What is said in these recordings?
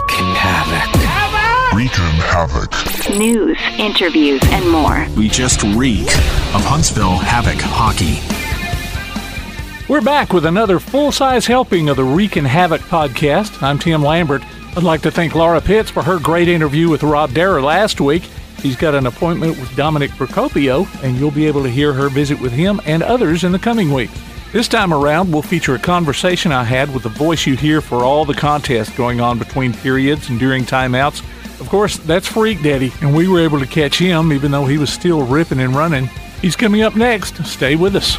wreak havoc. Wreaking Havoc. News, interviews, and more. We just reek of Huntsville Havoc hockey. We're back with another full size helping of the Wreakin' Havoc podcast. I'm Tim Lambert. I'd like to thank Laura Pitts for her great interview with Rob Darrah last week. She's got an appointment with Dominic Procopio, and you'll be able to hear her visit with him and others in the coming weeks. This time around, we'll feature a conversation I had with the voice you hear for all the contests going on between periods and during timeouts. Of course, that's Freak Daddy, and we were able to catch him even though he was still ripping and running. He's coming up next. Stay with us.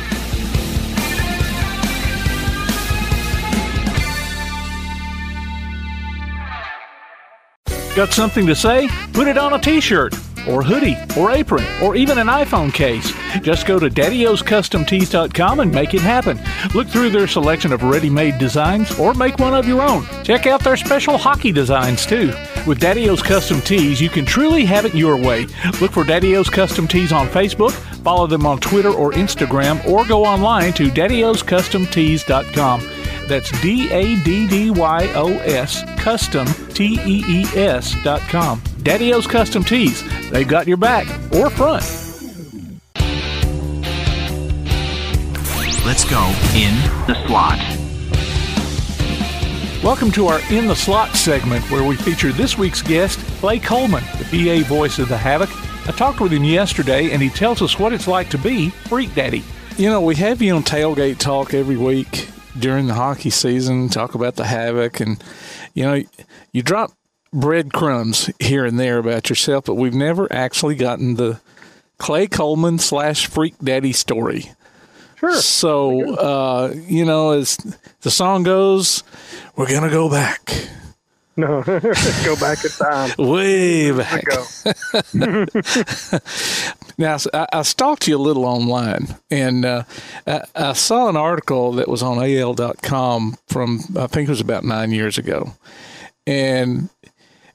Got something to say? Put it on a t shirt, or hoodie, or apron, or even an iPhone case. Just go to daddyoscustomtees.com and make it happen. Look through their selection of ready made designs, or make one of your own. Check out their special hockey designs, too. With Daddy O's Custom Tees, you can truly have it your way. Look for Daddy O's Custom Tees on Facebook, follow them on Twitter or Instagram, or go online to daddyoscustomtees.com. That's D A D D Y O S custom T E E S dot com. Daddy O's Custom Tees. They've got your back or front. Let's go in The slot. Welcome to our In the Slot segment where we feature this week's guest, Clay Coleman, the PA voice of the Havoc. I talked with him yesterday and he tells us what it's like to be Freak Daddy. You know, we have you on Tailgate Talk every week during the hockey season, talk about the Havoc, and, you know, you drop breadcrumbs here and there about yourself, but we've never actually gotten the Clay Coleman slash Freak Daddy story. Sure. So, uh, you know, as the song goes, we're going to go back. No, go back in time. Way back. Now, I, I stalked you a little online, and uh, I, I saw an article that was on AL.com from, I think it was about nine years ago. And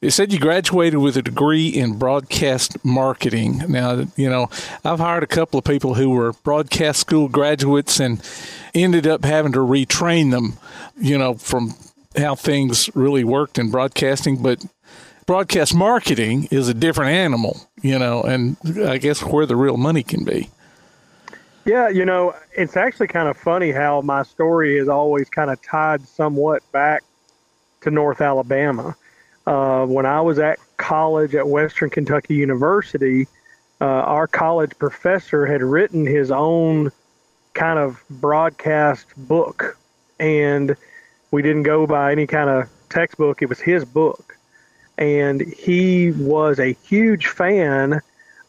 it said you graduated with a degree in broadcast marketing. Now, you know, I've hired a couple of people who were broadcast school graduates and ended up having to retrain them, you know, from how things really worked in broadcasting. But broadcast marketing is a different animal, you know, and I guess where the real money can be. Yeah, you know, it's actually kind of funny how my story is always kind of tied somewhat back to North Alabama. Uh, when I was at college at Western Kentucky University, uh, our college professor had written his own kind of broadcast book, and we didn't go by any kind of textbook. It was his book, and he was a huge fan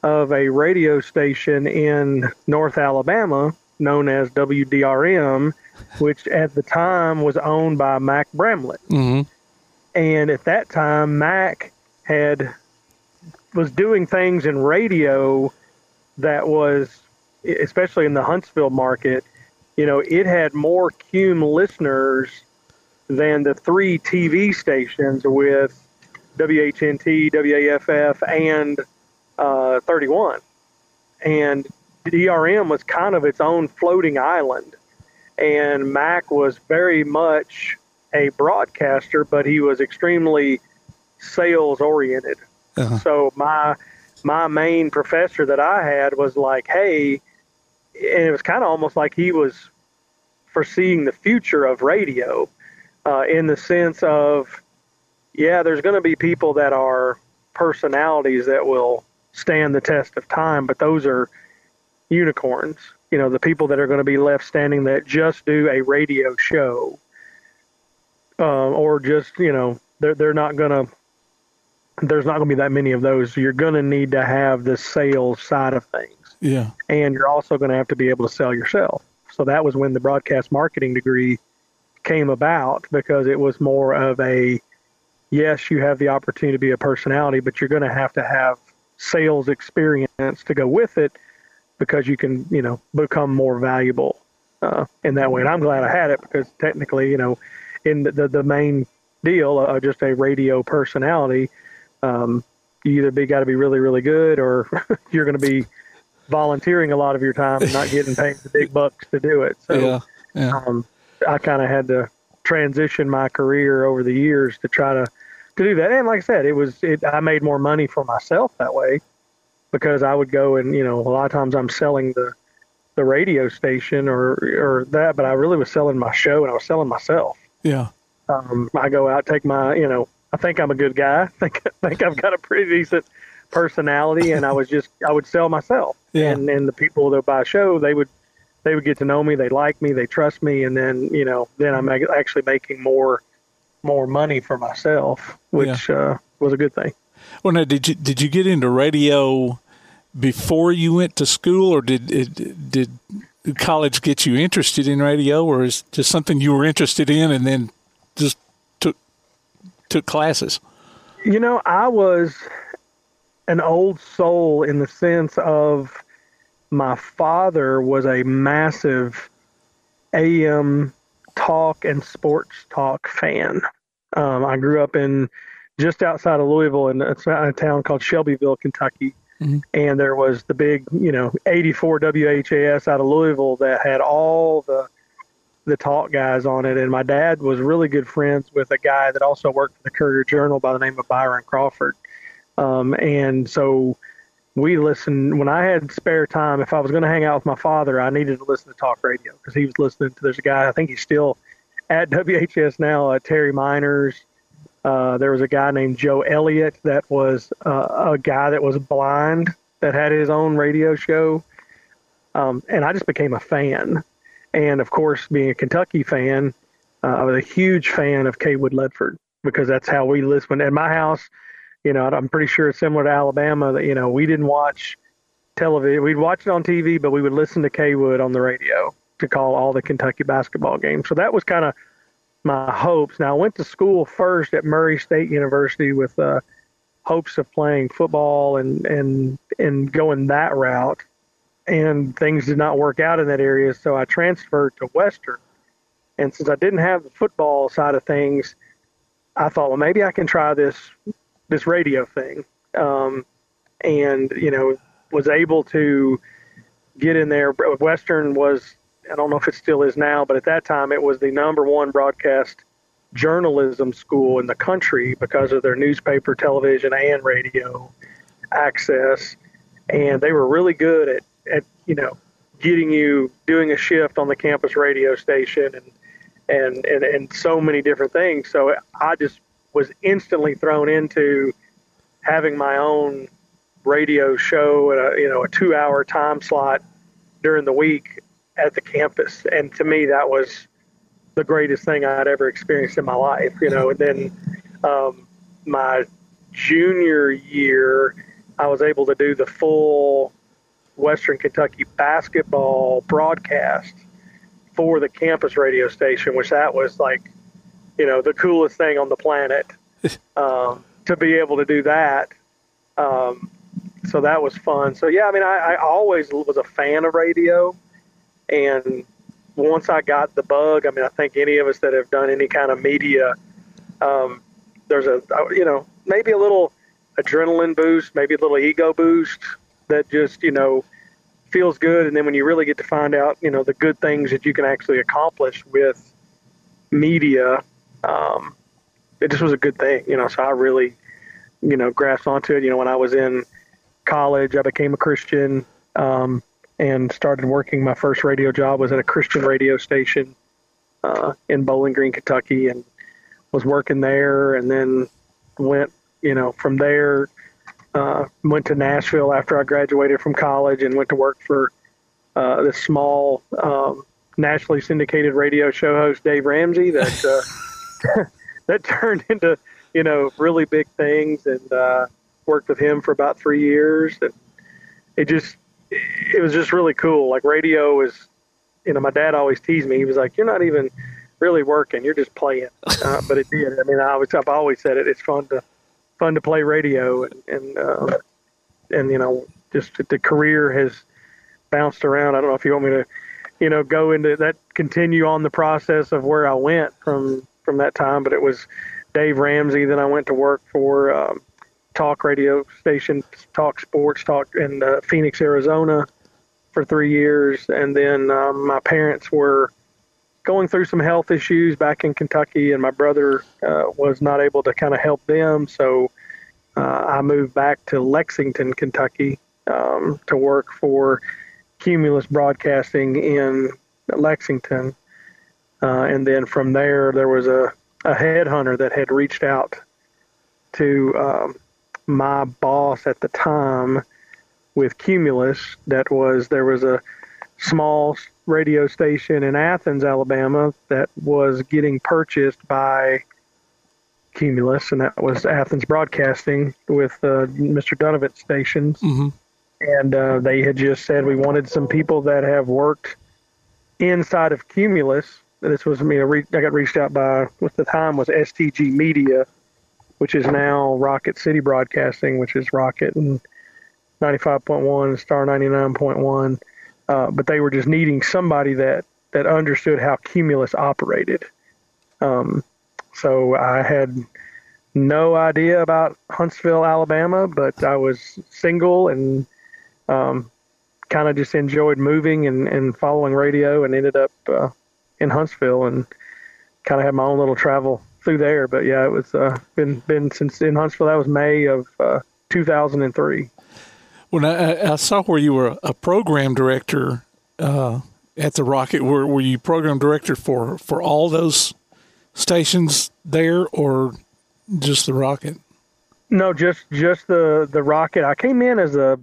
of a radio station in North Alabama known as WDRM, which at the time was owned by Mac Bramlett. hmm And at that time, Mac had was doing things in radio that was, especially in the Huntsville market, you know, it had more Cume listeners than the three TV stations with WHNT, WAFF, and uh, 31. And DRM was kind of its own floating island. And Mac was very much a broadcaster, but he was extremely sales oriented. Uh-huh. So my my main professor that I had was like, hey, and it was kind of almost like he was foreseeing the future of radio uh, in the sense of, yeah, there's going to be people that are personalities that will stand the test of time, but those are unicorns. You know, the people that are going to be left standing that just do a radio show, um, or just you know, they're they're not going to. There's not going to be that many of those. So you're going to need to have the sales side of things, Yeah. and you're also going to have to be able to sell yourself. So that was when the broadcast marketing degree came about because it was more of a yes, you have the opportunity to be a personality, but you're going to have to have sales experience to go with it because you can, you know, become more valuable uh, in that way. And I'm glad I had it because technically, you know, in the, the, the main deal, uh, just a radio personality, um, you either be got to be really, really good or you're going to be volunteering a lot of your time and not getting paid the big bucks to do it. So, yeah. Yeah. um, I kind of had to transition my career over the years to try to to do that. And like I said, it was it. I made more money for myself that way because I would go and you know a lot of times I'm selling the the radio station or or that, but I really was selling my show and I was selling myself. Yeah. Um, I go out, take my you know I think I'm a good guy. I think I think I've got a pretty decent personality, and I was just I would sell myself. Yeah. And and the people that buy a show, they would they would get to know me, they like me, they trust me, and then you know then I'm actually making more more money for myself, which uh, was a good thing. Well, now did you did you get into radio before you went to school, or did it, did college get you interested in radio, or is it just something you were interested in and then just took took classes? You know, I was an old soul in the sense of my father was a massive AM talk and sports talk fan. Um, I grew up in just outside of Louisville in a, a town called Shelbyville, Kentucky. And there was the big, you know, 84 WHAS out of Louisville that had all the the talk guys on it. And my dad was really good friends with a guy that also worked for the Courier Journal by the name of Byron Crawford. Um, and so we listened when I had spare time. If I was going to hang out with my father, I needed to listen to talk radio because he was listening to. There's a guy I think he's still at WHAS now, uh, Terry Meiners. Uh, there was a guy named Joe Elliott that was uh, a guy that was blind that had his own radio show, um, and I just became a fan. And of course, being a Kentucky fan, uh, I was a huge fan of Cawood Ledford because that's how we listened. At my house, you know, I'm pretty sure it's similar to Alabama that, you know, we didn't watch television. We'd watch it on TV, but we would listen to Cawood on the radio to call all the Kentucky basketball games. So that was kind of my hopes. Now, I went to school first at Murray State University with uh, hopes of playing football and, and, and going that route. And things did not work out in that area. So I transferred to Western. And since I didn't have the football side of things, I thought, well, maybe I can try this this radio thing, um, and you know, was able to get in there. Western was, I don't know if it still is now, but at that time it was the number one broadcast journalism school in the country because of their newspaper, television, and radio access, and they were really good at at you know getting you doing a shift on the campus radio station and and and, and so many different things. So I just was instantly thrown into having my own radio show at a you know a two hour time slot during the week at the campus. And to me that was the greatest thing I'd ever experienced in my life you know. And then um, my junior year I was able to do the full Western Kentucky basketball broadcast for the campus radio station which that was like you know the coolest thing on the planet um, to be able to do that. Um, so that was fun. So yeah, I mean, I, I always was a fan of radio, and once I got the bug, I mean, I think any of us that have done any kind of media, um, there's a you know maybe a little adrenaline boost, maybe a little ego boost that just you know feels good, and then when you really get to find out you know the good things that you can actually accomplish with media, um, it just was a good thing, you know. So I really, you know, grasped onto it. You know, when I was in college, I became a Christian um, and started working. My first radio job was at a Christian radio station uh, in Bowling Green, Kentucky, and was working there. And then went, you know, from there, uh, went to Nashville after I graduated from college and went to work for uh, this small um, nationally syndicated radio show host, Dave Ramsey, that. That turned into you know really big things and uh, worked with him for about three years. And it just it was just really cool. Like radio was you know my dad always teased me. He was like you're not even really working. You're just playing. Uh, but it did. I mean i was i've always said it. It's fun to fun to play radio. And and, uh, and you know just the career has bounced around. I don't know if you want me to you know go into that continue on the process of where i went from from that time, but it was Dave Ramsey. Then I went to work for um, talk radio station, talk sports, talk in uh, Phoenix, Arizona for three years. And then um, my parents were going through some health issues back in Kentucky, and my brother uh, was not able to kind of help them. So uh, I moved back to Lexington, Kentucky, um, to work for Cumulus Broadcasting in Lexington. Uh, and then from there, there was a, a headhunter that had reached out to um, my boss at the time with Cumulus. That was there was a small radio station in Athens, Alabama, that was getting purchased by Cumulus, and that was Athens Broadcasting with uh, Mr. Dunavant stations. Mm-hmm. And uh, they had just said we wanted some people that have worked inside of Cumulus. This was me. I got reached out by what the time was STG Media, which is now Rocket City Broadcasting, which is Rocket and 95.1, Star 99.1. Uh, but they were just needing somebody that that understood how Cumulus operated. Um, so I had no idea about Huntsville, Alabama, but I was single and um, kind of just enjoyed moving and, and following radio and ended up uh, in Huntsville and kind of had my own little travel through there. But yeah, it was uh, been been since in Huntsville. That was May of uh, 2003. When I, I, saw where you were a program director uh, at the Rocket, were, were you program director for, for all those stations there, or just the Rocket? No, just just the the Rocket. I came in as a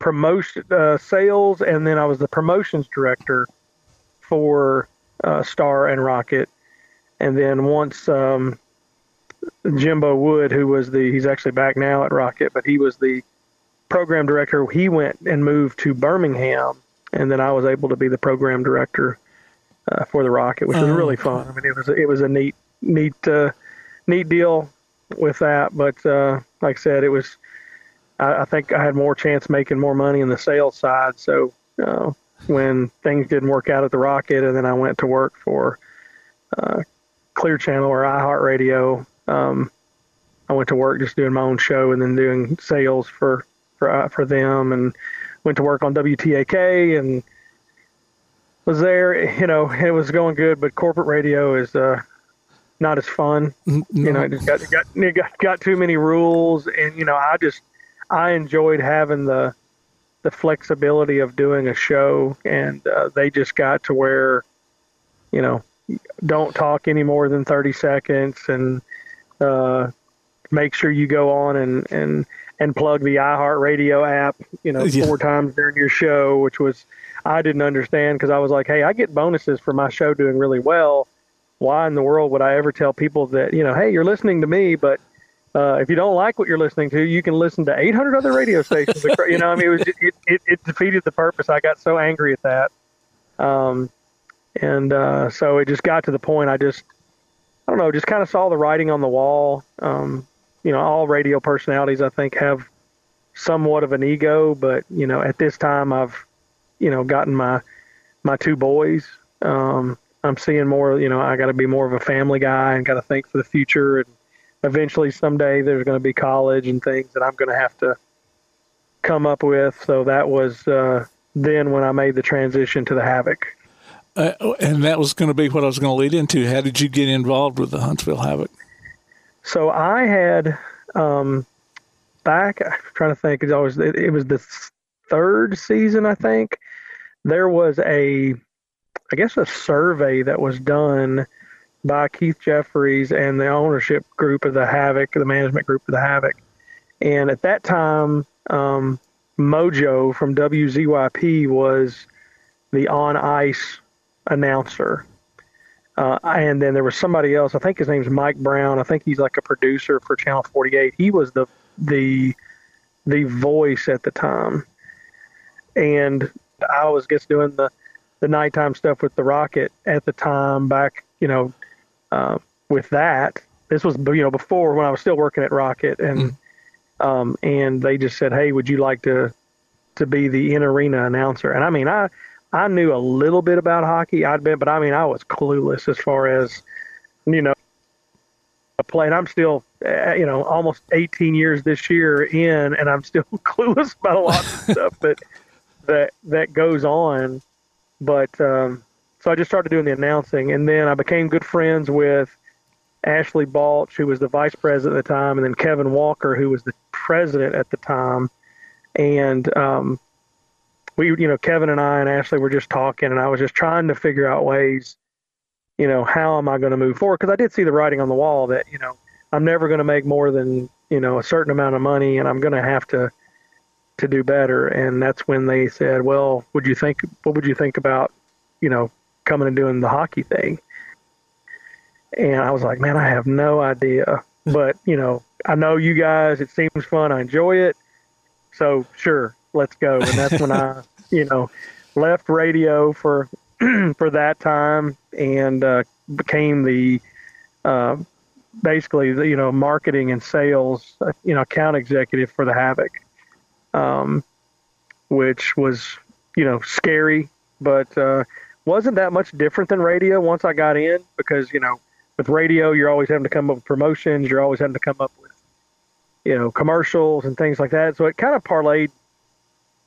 promotion uh, sales, and then I was the promotions director for uh, Star and Rocket. And then once um, Jimbo Wood, who was the he's actually back now at Rocket, but he was the program director, he went and moved to Birmingham, and then I was able to be the program director uh, for the Rocket, which was really fun. I mean, it was it was a neat neat uh, neat deal with that. But uh, like I said, it was I, I, think I had more chance making more money in the sales side. So uh, when things didn't work out at the Rocket, and then I went to work for uh, Clear Channel or iHeartRadio. Um, I went to work just doing my own show and then doing sales for for uh, for them, and went to work on WTAK and was there. You know, it was going good, but corporate radio is uh, not as fun. No. You know, it just got, got it got got too many rules, and you know, I just I enjoyed having the the flexibility of doing a show, and uh, they just got to where, you know, don't talk any more than thirty seconds, and uh, make sure you go on and and and plug the iHeartRadio app, you know, Yeah. four times during your show, which was I didn't understand because I was like, hey, I get bonuses for my show doing really well. Why in the world would I ever tell people that you know, hey, you're listening to me, but uh, if you don't like what you're listening to, you can listen to 800 other radio stations. you know, I mean, it was it, it, it defeated the purpose. I got so angry at that, um, and uh, so it just got to the point. I just I don't know, just kind of saw the writing on the wall. Um, you know, all radio personalities, I think, have somewhat of an ego, but you know, at this time, I've you know gotten my my two boys. Um, I'm seeing more. You know, I got to be more of a family guy and got to think for the future. And eventually, someday, there's going to be college and things that I'm going to have to come up with. So that was uh, then when I made the transition to the Havoc. Uh, and that was going to be what I was going to lead into. How did you get involved with the Huntsville Havoc? So I had um, back. I'm trying to think. It was it, it was the third season, I think. There was a, I guess, a survey that was done by Keith Jeffries and the ownership group of the Havoc, the management group of the Havoc, and at that time, um, Mojo from WZYP was the on ice announcer. Uh, and then there was somebody else. I think his name's Mike Brown. I think he's like a producer for Channel 48. He was the the the voice at the time, and I was just doing the the nighttime stuff with the Rocket at the time. Back, you know, uh, with that, this was you know before when I was still working at Rocket, and um, and they just said, "Hey, would you like to to be the in arena announcer?" And I mean, I I knew a little bit about hockey. I'd been, but I mean, I was clueless as far as, you know, playing. I'm still, uh, you know, almost 18 years this year in, and I'm still clueless about a lot of stuff that that that goes on. But um, so I just started doing the announcing, and then I became good friends with Ashley Balch, who was the vice president at the time, and then Kevin Walker, who was the president at the time. And um, we, you know, Kevin and I and Ashley were just talking, and I was just trying to figure out ways, you know, how am I going to move forward? Because I did see the writing on the wall that, you know, I'm never going to make more than, you know, a certain amount of money, and I'm going to have to to do better. And that's when they said, well, would you think, what would you think about, you know, coming and doing the hockey thing? And I was like, man, I have no idea. But, you know, I know you guys, it seems fun. I enjoy it. So, sure, let's go. And that's when I, you know, left radio for for that time and uh, became the uh, basically the, you know marketing and sales you know account executive for the Havoc, um, which was you know scary, but uh, wasn't that much different than radio once I got in because you know with radio you're always having to come up with promotions, you're always having to come up with you know commercials and things like that. So it kind of parlayed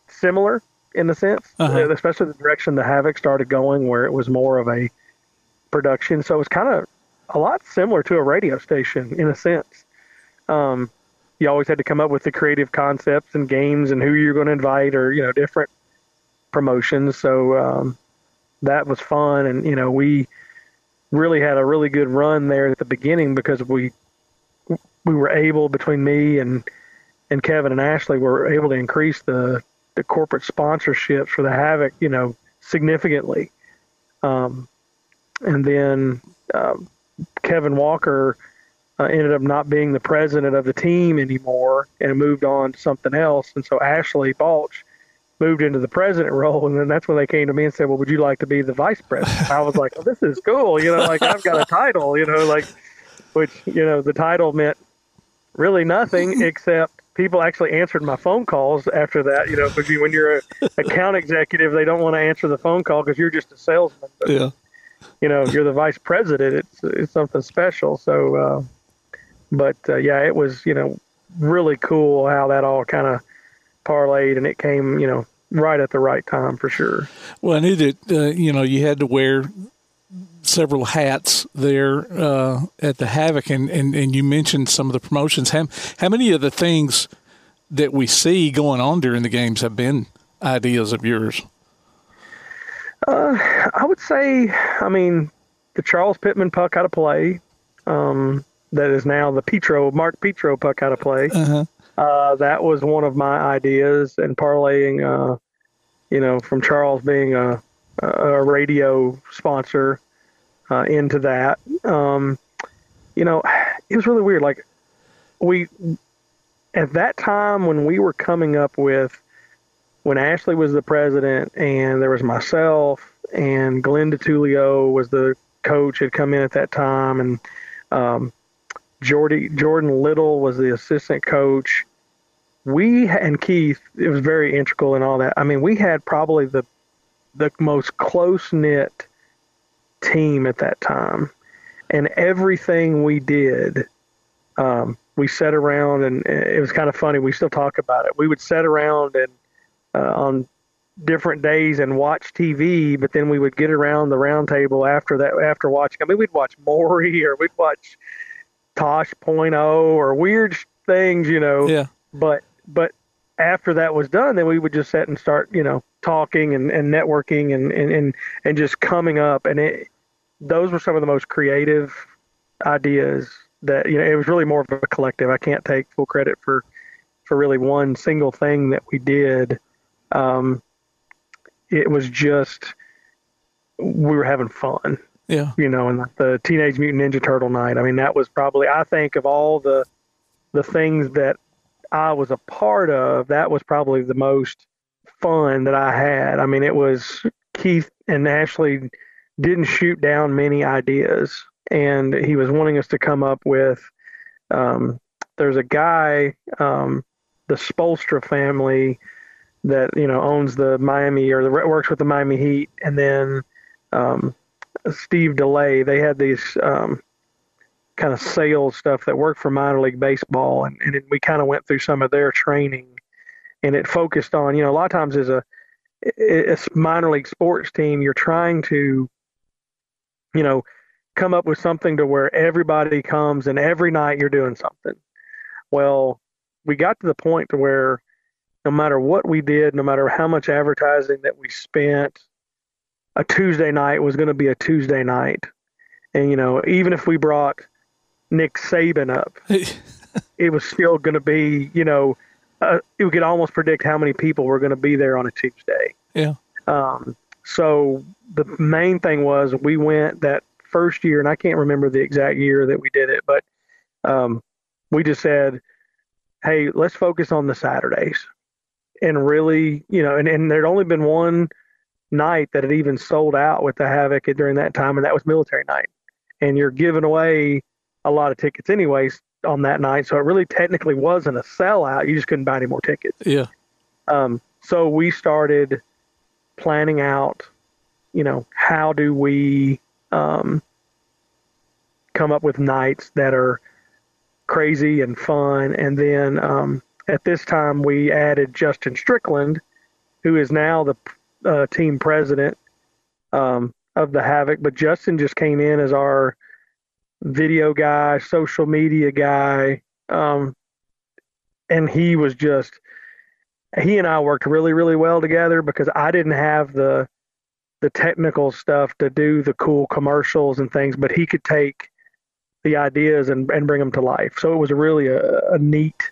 similar in a sense, Uh-huh. especially the direction the Havoc started going, where it was more of a production. So it was kind of a lot similar to a radio station in a sense. Um, you always had to come up with the creative concepts and games and who you're going to invite or you know different promotions. So um, that was fun, and you know we really had a really good run there at the beginning because we we were able between me and and Kevin and Ashley were able to increase the the corporate sponsorships for the Havoc, you know, significantly. Um, and then um, Kevin Walker uh, ended up not being the president of the team anymore and moved on to something else. And so Ashley Balch moved into the president role. And then that's when they came to me and said, Well, would you like to be the vice president? I was like, well, This is cool. You know, like I've got a title, you know, like, which, you know, the title meant really nothing except people actually answered my phone calls after that. You know, because when you're a account executive, they don't want to answer the phone call because you're just a salesman. But, Yeah. you know, you're the vice president. It's it's something special. So, uh, but uh, yeah, it was you know really cool how that all kind of parlayed and it came you know right at the right time for sure. Well, I knew that uh, you know you had to wear several hats there uh, at the Havoc, and, and, and you mentioned some of the promotions. How how many of the things that we see going on during the games have been ideas of yours? I would say, I mean, the Charles Pittman puck out of play, um, that is now the Petro Mark Petro puck out of play. Uh-huh. Uh, that was one of my ideas, and parlaying, uh, you know, from Charles being a, a radio sponsor uh, into that. Um, you know, it was really weird. Like we at that time when we were coming up with when Ashley was the president and there was myself and Glenn Detulleo was the coach had come in at that time and um, Jordy Jordan Little was the assistant coach. We and Keith, it was very integral and all that. I mean, we had probably the the most close knit team at that time, and everything we did, um, we sat around and it was kind of funny. We still talk about it. We would sit around and uh, on different days and watch TV, but then we would get around the round table after that, after watching. I mean, we'd watch Maury or we'd watch Tosh Point oh or weird things, you know. Yeah. But but after that was done, then we would just sit and start, you know, talking and, and networking and, and, and, and just coming up. And it, those were some of the most creative ideas that, you know, it was really more of a collective. I can't take full credit for, for really one single thing that we did. Um, it was just, we were having fun Yeah. you know, and like the Teenage Mutant Ninja Turtle night. I mean, that was probably I think of all the the things that I was a part of, that was probably the most fun that I had. I mean, it was Keith and Ashley didn't shoot down many ideas, and he was wanting us to come up with. Um, there's a guy, um, the Spoelstra family, that you know owns the Miami or the works with the Miami Heat, and then um, Steve DeLay. They had these um, kind of sales stuff that worked for minor league baseball, and, and we kind of went through some of their training, and it focused on you know a lot of times as a minor league sports team, you're trying to you know, come up with something to where everybody comes and every night you're doing something. Well, we got to the point to where no matter what we did, no matter how much advertising that we spent, a Tuesday night was going to be a Tuesday night. And, you know, even if we brought Nick Saban up, it was still going to be, you know, uh, we could almost predict how many people were going to be there on a Tuesday. Yeah. Um, so the main thing was we went that first year, and I can't remember the exact year that we did it, but um, we just said, hey, let's focus on the Saturdays. And really, you know, and, and there'd only been one night that had even sold out with the Havoc during that time, and that was military night. And you're giving away a lot of tickets anyways on that night. So it really technically wasn't a sellout. You just couldn't buy any more tickets. Yeah. Um, so we started planning out, you know, how do we um, come up with nights that are crazy and fun. And then um, at this time, we added Justin Strickland, who is now the uh, team president um, of the Havoc. But Justin just came in as our video guy, social media guy. Um, and he was just, he and I worked really, really well together because I didn't have the, the technical stuff to do the cool commercials and things, but he could take the ideas and, and bring them to life. So it was really a, a neat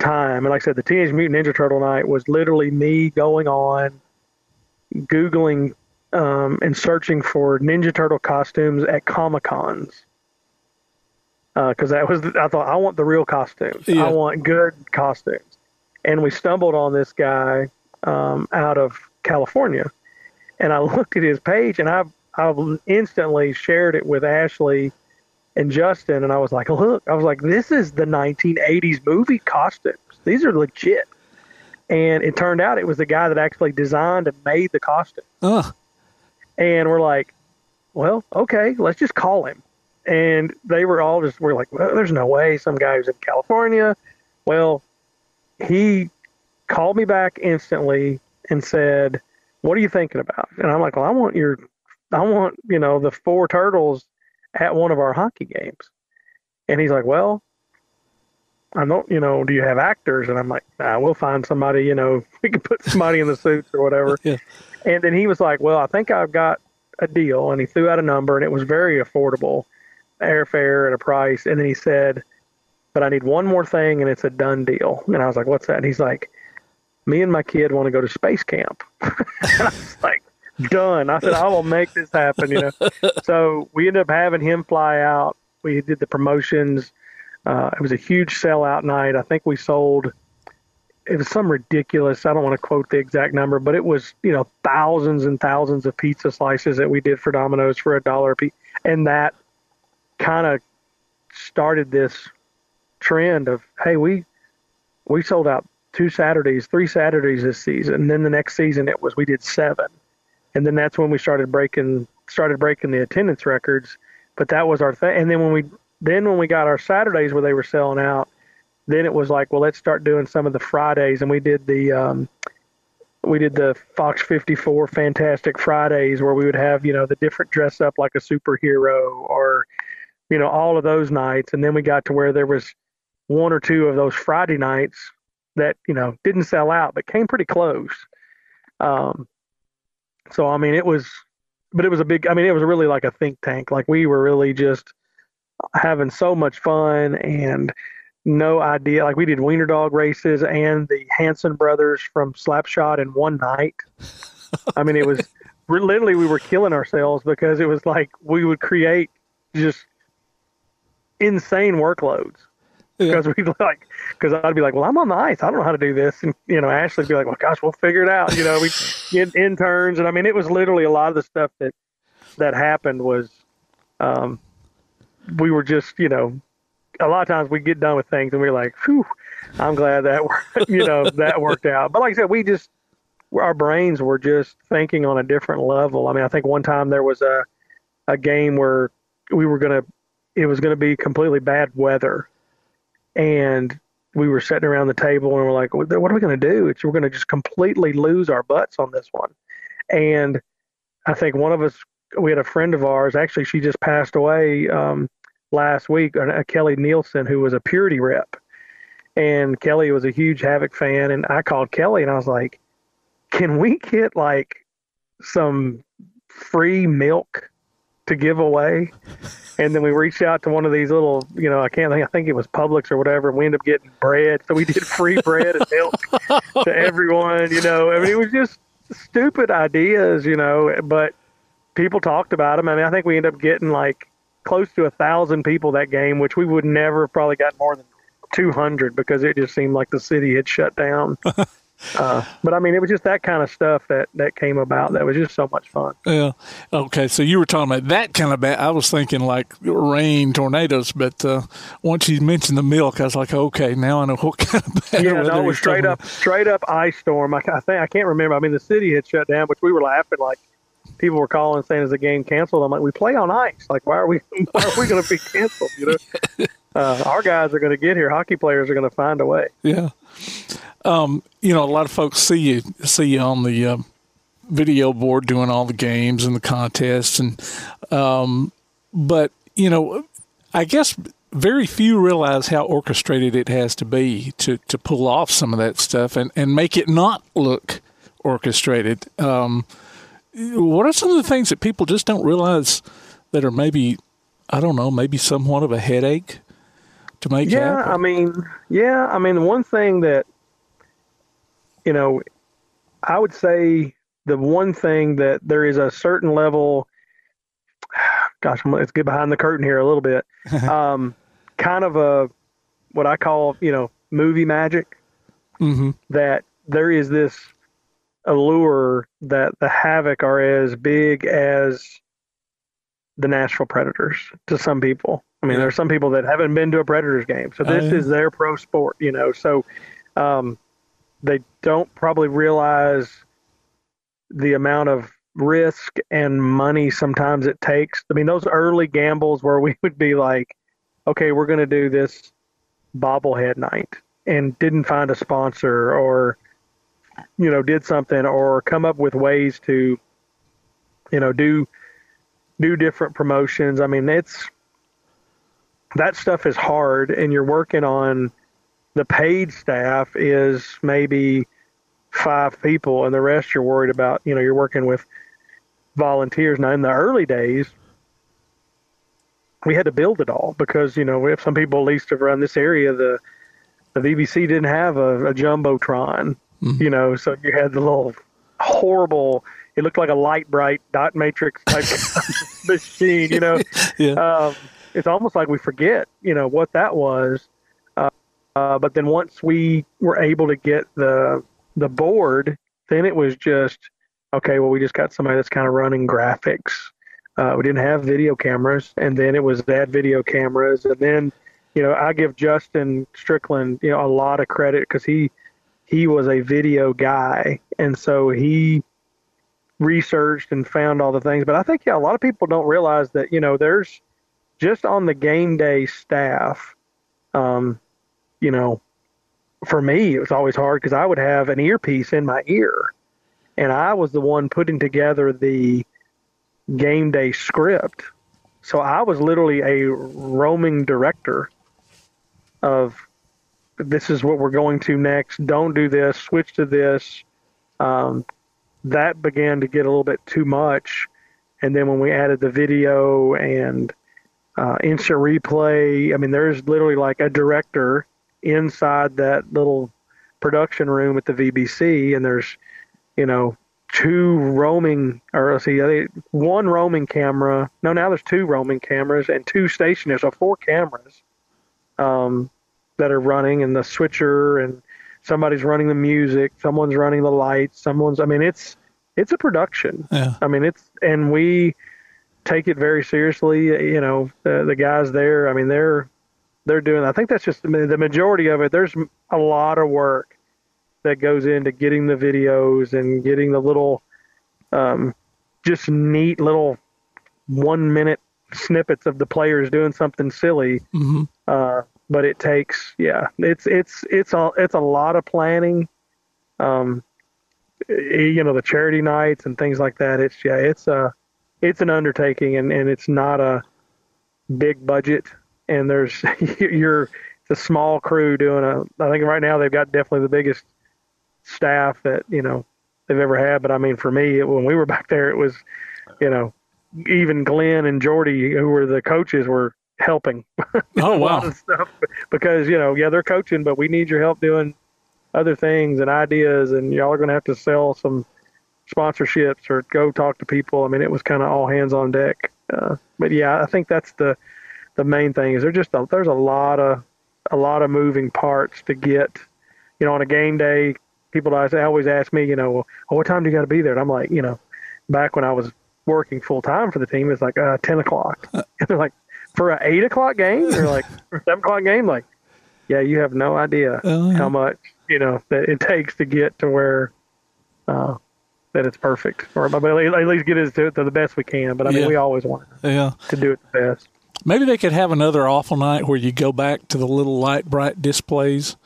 time. And like I said, the Teenage Mutant Ninja Turtle night was literally me going on, Googling um, and searching for Ninja Turtle costumes at Comic Cons. Because uh, that was, I thought, I want the real costumes. Yeah. I want good costumes. And we stumbled on this guy um, out of California. And I looked at his page and I, I instantly shared it with Ashley and Justin. And I was like, look, I was like, this is the 1980s movie costumes. These are legit. And it turned out it was the guy that actually designed and made the costume. Oh, And we're like, well, okay, let's just call him. And they were all just, we're like, well, there's no way. Some guy who's in California. Well, he called me back instantly and said, what are you thinking about? And I'm like, well, I want your, I want, you know, the four turtles at one of our hockey games. And he's like, well, I don't, you know, do you have actors? And I'm like, nah, we'll find somebody, you know, we can put somebody in the suits or whatever. Yeah. And then he was like, well, I think I've got a deal. And he threw out a number and it was very affordable airfare and a price. And then he said, but I need one more thing and it's a done deal. And I was like, what's that? And he's like, me and my kid want to go to space camp. and I was like, done. I said, I will make this happen, you know. so we ended up having him fly out. We did the promotions. Uh, it was a huge sellout night. I think we sold it was some ridiculous. I don't want to quote the exact number, but it was you know thousands and thousands of pizza slices that we did for Domino's for a dollar a piece, and that kind of started this trend of hey we we sold out two Saturdays, three Saturdays this season. And then the next season it was we did seven, and then that's when we started breaking started breaking the attendance records. But that was our thing. And then when we then when we got our Saturdays where they were selling out, then it was like, well, let's start doing some of the Fridays, and we did the um, we did the Fox 54 Fantastic Fridays where we would have you know the different dress up like a superhero or you know all of those nights, and then we got to where there was one or two of those Friday nights that you know didn't sell out but came pretty close. Um, so I mean, it was, but it was a big. I mean, it was really like a think tank. Like we were really just having so much fun and no idea. Like we did wiener dog races and the Hanson brothers from Slapshot in one night. I mean, it was literally we were killing ourselves because it was like we would create just insane workloads Yeah. because we like because I'd be like, well, I'm on the ice. I don't know how to do this, and you know, Ashley'd be like, well, gosh, we'll figure it out. You know, we get interns, and I mean, it was literally a lot of the stuff that that happened was, um, we were just you know, a lot of times we get done with things and we're like, whew, I'm glad that you know that worked out. But like I said, we just our brains were just thinking on a different level. I mean, I think one time there was a a game where we were gonna it was gonna be completely bad weather, and we were sitting around the table and we're like, what what are we gonna do? It's we're gonna just completely lose our butts on this one, and I think one of us we had a friend of ours. Actually, she just passed away um, last week. Uh, Kelly Nielsen, who was a Purity rep, and Kelly was a huge Havoc fan. And I called Kelly and I was like, "Can we get like some free milk to give away?" And then we reached out to one of these little, you know, I can't think, I think it was Publix or whatever. We ended up getting bread. So we did free bread and milk to everyone, you know. I mean, it was just stupid ideas, you know, but people talked about them. I mean, I think we ended up getting like close to a thousand people that game, which we would never have probably got more than 200 because it just seemed like the city had shut down. Uh, but I mean, it was just that kind of stuff that that came about. That was just so much fun. Yeah. Okay. So you were talking about that kind of bad. I was thinking like rain, tornadoes, but uh, once you mentioned the milk, I was like, okay, now I know what kind of bad. Yeah, no, it was straight up, straight up ice storm. I, I think I can't remember. I mean, the city had shut down, but we were laughing like people were calling saying, "Is the game canceled?" I'm like, "We play on ice. Like, why are we? Why are we going to be canceled? You know, uh, our guys are going to get here. Hockey players are going to find a way." Yeah um, you know, a lot of folks see you see you on the uh, video board doing all the games and the contests, and um, but you know, I guess very few realize how orchestrated it has to be to to pull off some of that stuff and and make it not look orchestrated. Um, what are some of the things that people just don't realize that are maybe I don't know, maybe somewhat of a headache to make yeah, happen? I mean, yeah, I mean, one thing that you know, I would say the one thing that there is a certain level. Gosh, let's get behind the curtain here a little bit. um, kind of a what I call, you know, movie magic. Mm-hmm. That there is this allure that the Havoc are as big as the Nashville Predators to some people. I mean, yeah. there are some people that haven't been to a Predators game, so this uh, is their pro sport, you know. So, um, they don't probably realize the amount of risk and money sometimes it takes. I mean, those early gambles where we would be like, okay, we're going to do this bobblehead night and didn't find a sponsor or, you know, did something or come up with ways to, you know, do, do different promotions. I mean, it's, that stuff is hard and you're working on, the paid staff is maybe five people, and the rest you're worried about. You know, you're working with volunteers. Now, in the early days, we had to build it all because you know we have some people at least around this area the the VBC didn't have a, a jumbotron, mm-hmm. you know, so you had the little horrible. It looked like a light bright dot matrix type machine, you know. yeah. Um, it's almost like we forget, you know, what that was uh, but then once we were able to get the the board, then it was just okay. Well, we just got somebody that's kind of running graphics. Uh, we didn't have video cameras, and then it was add video cameras, and then you know I give Justin Strickland you know a lot of credit because he he was a video guy, and so he researched and found all the things. But I think yeah, a lot of people don't realize that you know there's just on the game day staff. Um, you know, for me, it was always hard because I would have an earpiece in my ear, and I was the one putting together the game day script. So I was literally a roaming director of this is what we're going to next. Don't do this. Switch to this. Um, that began to get a little bit too much. And then when we added the video and uh, instant replay, I mean, there's literally like a director inside that little production room at the VBC, and there's, you know, two roaming, or let's see, one roaming camera. No, now there's two roaming cameras and two stationers so four cameras um, that are running, and the switcher, and somebody's running the music, someone's running the lights, someone's. I mean, it's it's a production. Yeah. I mean, it's and we take it very seriously. You know, the the guys there. I mean, they're they're doing. I think that's just the majority of it. There's a lot of work that goes into getting the videos and getting the little, um, just neat little one minute snippets of the players doing something silly. Mm-hmm. Uh, but it takes, yeah, it's it's it's a it's a lot of planning. Um, you know, the charity nights and things like that. It's yeah, it's a it's an undertaking, and and it's not a big budget, and there's you're it's a small crew doing a. I think right now they've got definitely the biggest staff that you know they've ever had. But I mean, for me, when we were back there, it was, you know, even Glenn and Jordy, who were the coaches, were helping. Oh wow! stuff because you know, yeah, they're coaching, but we need your help doing other things and ideas, and y'all are going to have to sell some sponsorships or go talk to people. I mean, it was kind of all hands on deck. Uh, but yeah, I think that's the the main thing is there just a, there's a lot of a lot of moving parts to get. You know, on a game day, people always ask me, you know, well, what time do you got to be there? And I'm like, you know, back when I was working full time for the team, it's like uh, ten o'clock. and they're like, for an eight o'clock game, or like seven o'clock game, like, yeah, you have no idea yeah. how much you know that it takes to get to where uh, that it's perfect, or but at least get it to, to the best we can. But I mean, Yeah. we always want Yeah. to do it the best. Maybe they could have another awful night where you go back to the little light bright displays.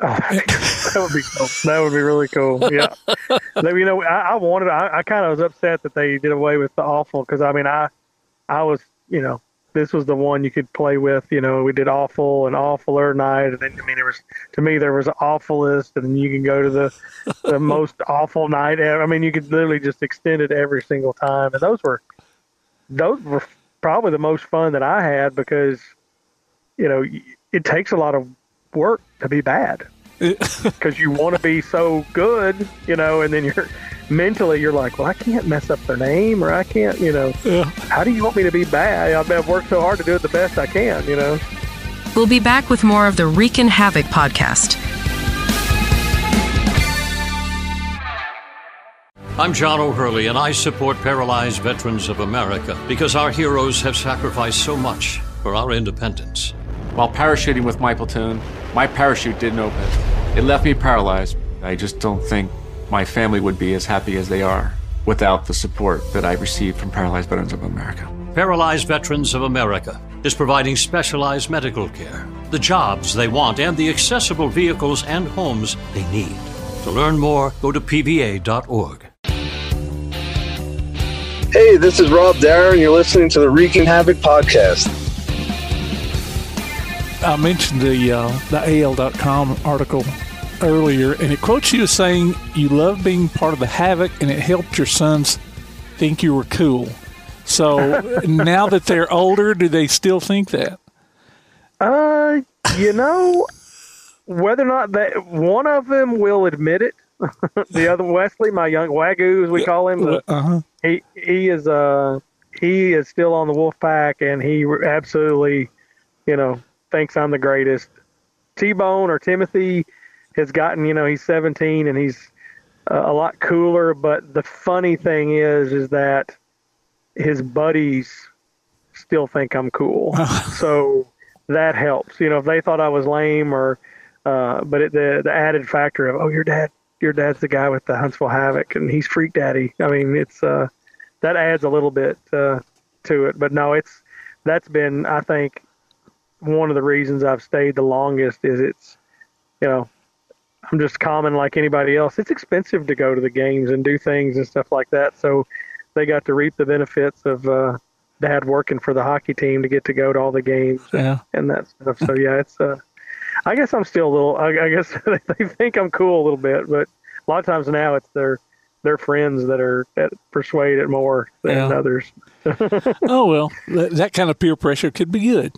Oh, that would be cool. That would be really cool. Yeah. You know, I, I wanted. I, I kind of was upset that they did away with the awful because I mean, I, I was, you know, this was the one you could play with. You know, we did awful and awfuler night, and then I mean, there was to me there was awfulest, and then you can go to the, the most awful night. ever. I mean, you could literally just extend it every single time, and those were, those were probably the most fun that I had because, you know, it takes a lot of work to be bad because you want to be so good, you know, and then you're mentally you're like, well, I can't mess up their name, or I can't, you know, Yeah. how do you want me to be bad? I've I've worked so hard to do it the best I can, you know. We'll be back with more of the Reekin' Havoc podcast. I'm John O'Hurley, and I support Paralyzed Veterans of America because our heroes have sacrificed so much for our independence. While parachuting with my platoon, my parachute didn't open. It left me paralyzed. I just don't think my family would be as happy as they are without the support that I received from Paralyzed Veterans of America. Paralyzed Veterans of America is providing specialized medical care, the jobs they want, and the accessible vehicles and homes they need. To learn more, go to pva.org. Hey, this is Rob Darren. You're listening to the Wreaking Havoc podcast. I mentioned the uh, the AL.com article earlier, and it quotes you as saying you love being part of the Havoc, and it helped your sons think you were cool. So now that they're older, do they still think that? Uh, you know, whether or not that one of them will admit it, the other Wesley, my young Wagyu, as we call him, the, Uh-huh. he he is uh he is still on the wolf pack and he absolutely you know thinks i'm the greatest. T-bone or timothy has gotten you know he's 17 and he's uh, a lot cooler but the funny thing is is that his buddies still think i'm cool. So that helps. You know if they thought i was lame or uh but it, the the added factor of oh your dad your dad's the guy with the huntsville havoc and he's freak daddy. I mean it's uh that adds a little bit uh, to it. But no, it's that's been I think one of the reasons I've stayed the longest is it's you know I'm just common like anybody else. It's expensive to go to the games and do things and stuff like that. So they got to reap the benefits of uh, dad working for the hockey team to get to go to all the games Yeah. and that stuff. So yeah, it's uh, I guess I'm still a little. I, I guess they think I'm cool a little bit, but a lot of times now it's their their friends that are that persuade it more than Yeah. others. Oh well, that, that kind of peer pressure could be good.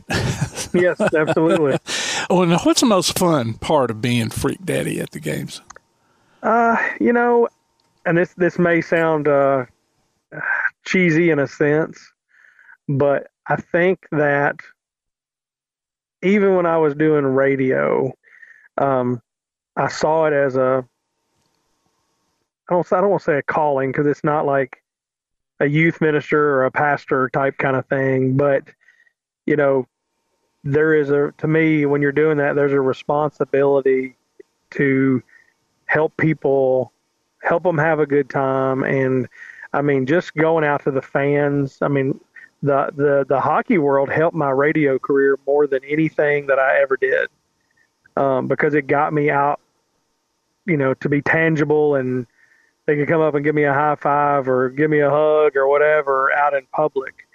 yes, absolutely. Oh, now what's the most fun part of being freak daddy at the games? Uh, you know, and this this may sound uh, cheesy in a sense, but I think that even when I was doing radio, um, I saw it as a I don't I don't want to say a calling because it's not like a youth minister or a pastor type kind of thing, but you know, there is a to me when you're doing that, there's a responsibility to help people help them have a good time and i mean just going out to the fans i mean the the the hockey world helped my radio career more than anything that i ever did um, because it got me out you know to be tangible and they could come up and give me a high five or give me a hug or whatever out in public.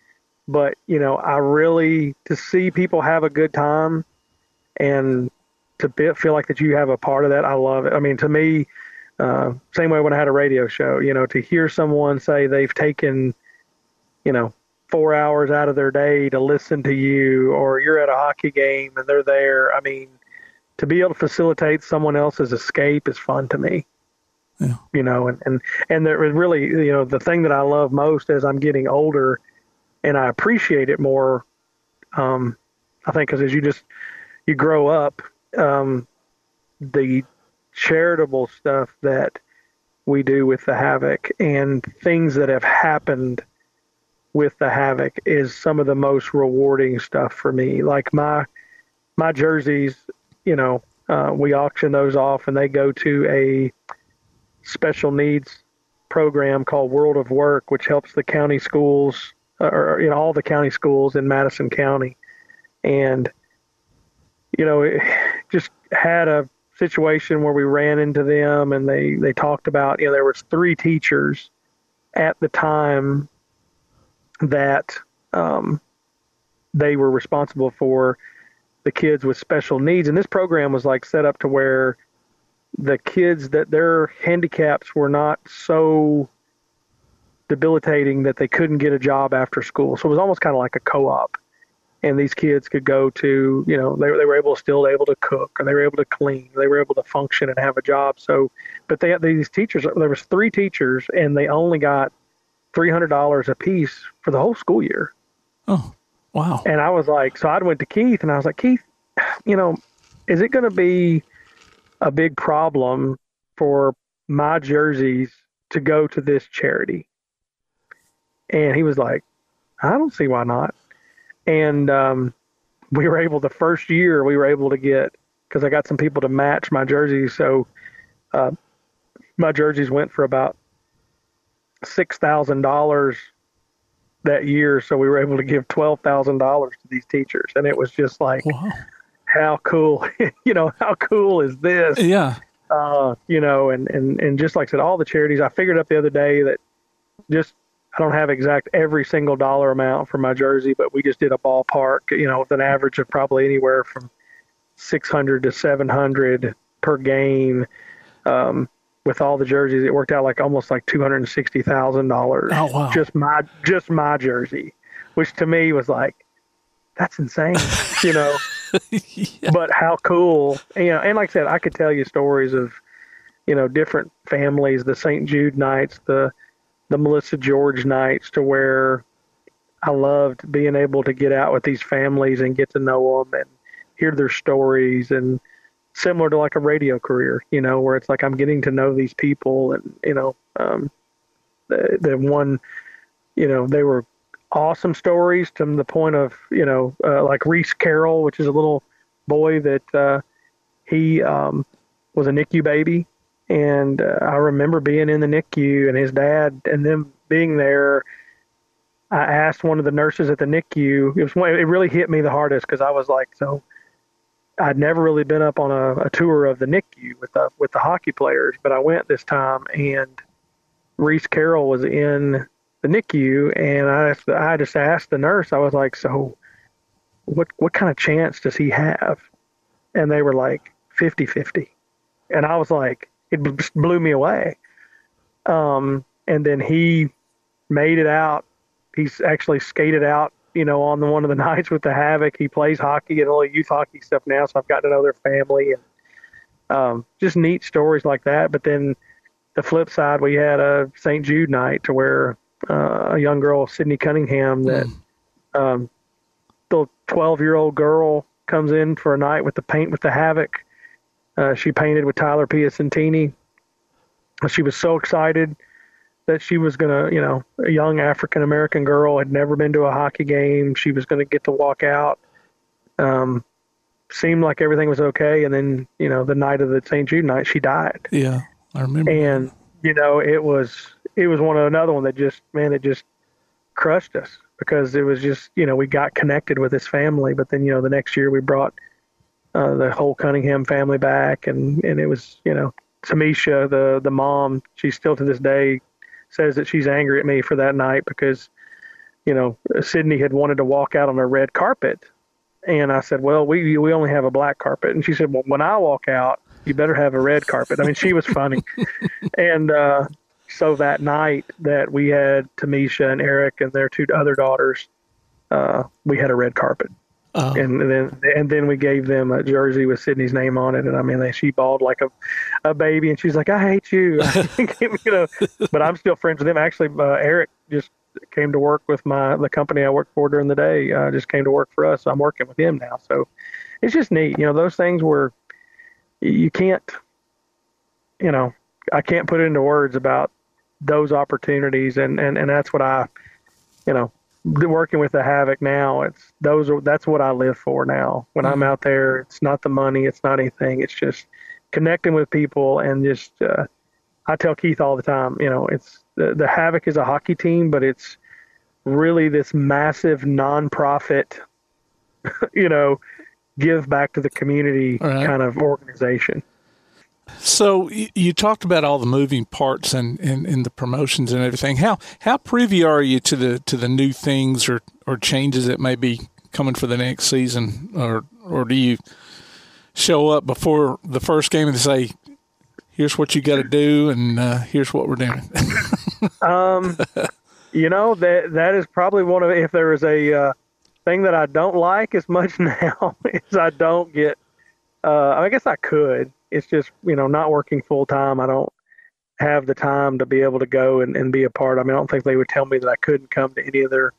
But you know, I really to see people have a good time and to be, feel like that you have a part of that. I love it. I mean, to me, uh, same way when I had a radio show. You know, to hear someone say they've taken, you know, four hours out of their day to listen to you, or you're at a hockey game and they're there. I mean, to be able to facilitate someone else's escape is fun to me. Yeah. You know, and and and was really, you know, the thing that I love most as I'm getting older, and I appreciate it more. Um, I think because as you just you grow up, um, the charitable stuff that we do with the havoc and things that have happened with the havoc is some of the most rewarding stuff for me. Like my my jerseys, you know, uh, we auction those off and they go to a special needs program called World of Work, which helps the county schools uh, or you know all the county schools in Madison County, and you know, it just had a situation where we ran into them and they they talked about you know there was three teachers at the time that um, they were responsible for the kids with special needs. And this program was like set up to where the kids that their handicaps were not so debilitating that they couldn't get a job after school. So it was almost kind of like a co-op. And these kids could go to you know they, they were able still able to cook and they were able to clean they were able to function and have a job. So but they had these teachers there was three teachers and they only got $300 a piece for the whole school year. Oh wow. And i was like so i went to keith and i was like keith you know is it going to be a big problem for my jerseys to go to this charity and he was like i don't see why not and um, we were able the first year we were able to get because I got some people to match my jerseys, so uh, my jerseys went for about six thousand dollars that year. So we were able to give twelve thousand dollars to these teachers, and it was just like, wow. How cool, you know, how cool is this? Yeah. Uh, you know, and, and, and just like I said, all the charities, I figured up the other day that just I don't have exact every single dollar amount for my jersey, but we just did a ballpark, you know, with an average of probably anywhere from 600 to 700 per game. Um, with all the jerseys, it worked out like almost like two hundred and sixty thousand dollars. Oh wow! Just my just my jersey, which to me was like, that's insane, you know. yeah. But how cool, you know, and like I said, I could tell you stories of, you know, different families, the St. Jude Knights, the the Melissa George nights to where I loved being able to get out with these families and get to know them and hear their stories and similar to like a radio career, you know, where it's like I'm getting to know these people and, you know, um, the, the one, you know, they were awesome stories to the point of, you know, uh, like Reese Carroll, which is a little boy that, uh, he, um, was a NICU baby and uh, I remember being in the NICU and his dad and them being there. I asked one of the nurses at the NICU. It was it really hit me the hardest because I was like, so I'd never really been up on a, a tour of the NICU with the with the hockey players, but I went this time and Reese Carroll was in the NICU, and I asked, I just asked the nurse. I was like, so what what kind of chance does he have? And they were like 50-50. and I was like, it blew me away. Um, and then he made it out. He's actually skated out, you know, on the one of the nights with the Havoc. He plays hockey and all the youth hockey stuff now, so I've gotten to know their family and um, just neat stories like that. But then the flip side, we had a St. Jude night to where uh, a young girl, Sydney Cunningham, that mm. um, the 12 year old girl comes in for a night with the paint with the Havoc uh, she painted with Tyler Piacentini. She was so excited that she was going to, you know, a young African American girl had never been to a hockey game. She was going to get to walk out. Um, seemed like everything was okay, and then you know the night of the St. Jude night, she died. Yeah, I remember. And you know it was it was one of another one that just man it just crushed us because it was just you know we got connected with his family, but then you know the next year we brought uh, the whole Cunningham family back, and and it was you know Tamisha, the the mom, she still to this day says that she's angry at me for that night because, you know, Sydney had wanted to walk out on a red carpet, and I said, well, we we only have a black carpet, and she said, well, when I walk out, you better have a red carpet. I mean, she was funny, and uh, so that night that we had Tamisha and Eric and their two other daughters, uh, we had a red carpet. Oh. And then and then we gave them a jersey with Sydney's name on it, and I mean, she bawled like a, a baby, and she's like, "I hate you," you know. But I'm still friends with them. Actually, uh, Eric just came to work with my the company I worked for during the day. Uh, just came to work for us. So I'm working with him now, so it's just neat. You know, those things where you can't, you know, I can't put it into words about those opportunities, and and and that's what I, you know, working with the havoc now it's those are that's what i live for now. When i'm out there it's not the money it's not anything it's just connecting with people and just uh, i tell keith all the time you know it's the, the havoc is a hockey team but it's really this massive nonprofit you know give back to the community Right. kind of organization So you talked about all the moving parts and, and, the promotions and everything. How how privy are you to the to the new things or, or changes that may be coming for the next season, or or do you show up before the first game and say, "Here's what you got to do," and uh, here's what we're doing? Um, you know that that is probably one of if there is a uh, thing that I don't like as much now is I don't get. Uh, I guess I could. It's just you know not working full time. I don't have the time to be able to go and, and be a part. I mean, I don't think they would tell me that I couldn't come to any of their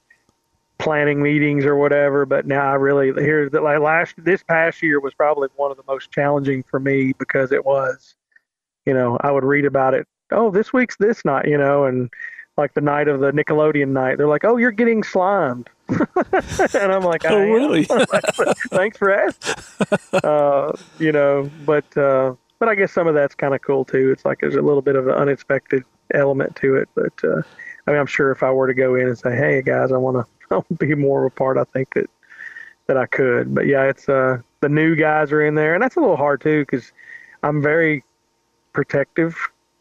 planning meetings or whatever. But now I really here that like last this past year was probably one of the most challenging for me because it was, you know, I would read about it. Oh, this week's this night, you know, and like the night of the Nickelodeon night, they're like, "Oh, you're getting slimed," and I'm like, Oh, "I am." really? Thanks for asking. Uh, you know, but uh, but I guess some of that's kind of cool too. It's like there's a little bit of an unexpected element to it. But uh, I mean, I'm sure if I were to go in and say, "Hey guys, I want to be more of a part," I think that that I could. But yeah, it's uh, the new guys are in there, and that's a little hard too because I'm very protective,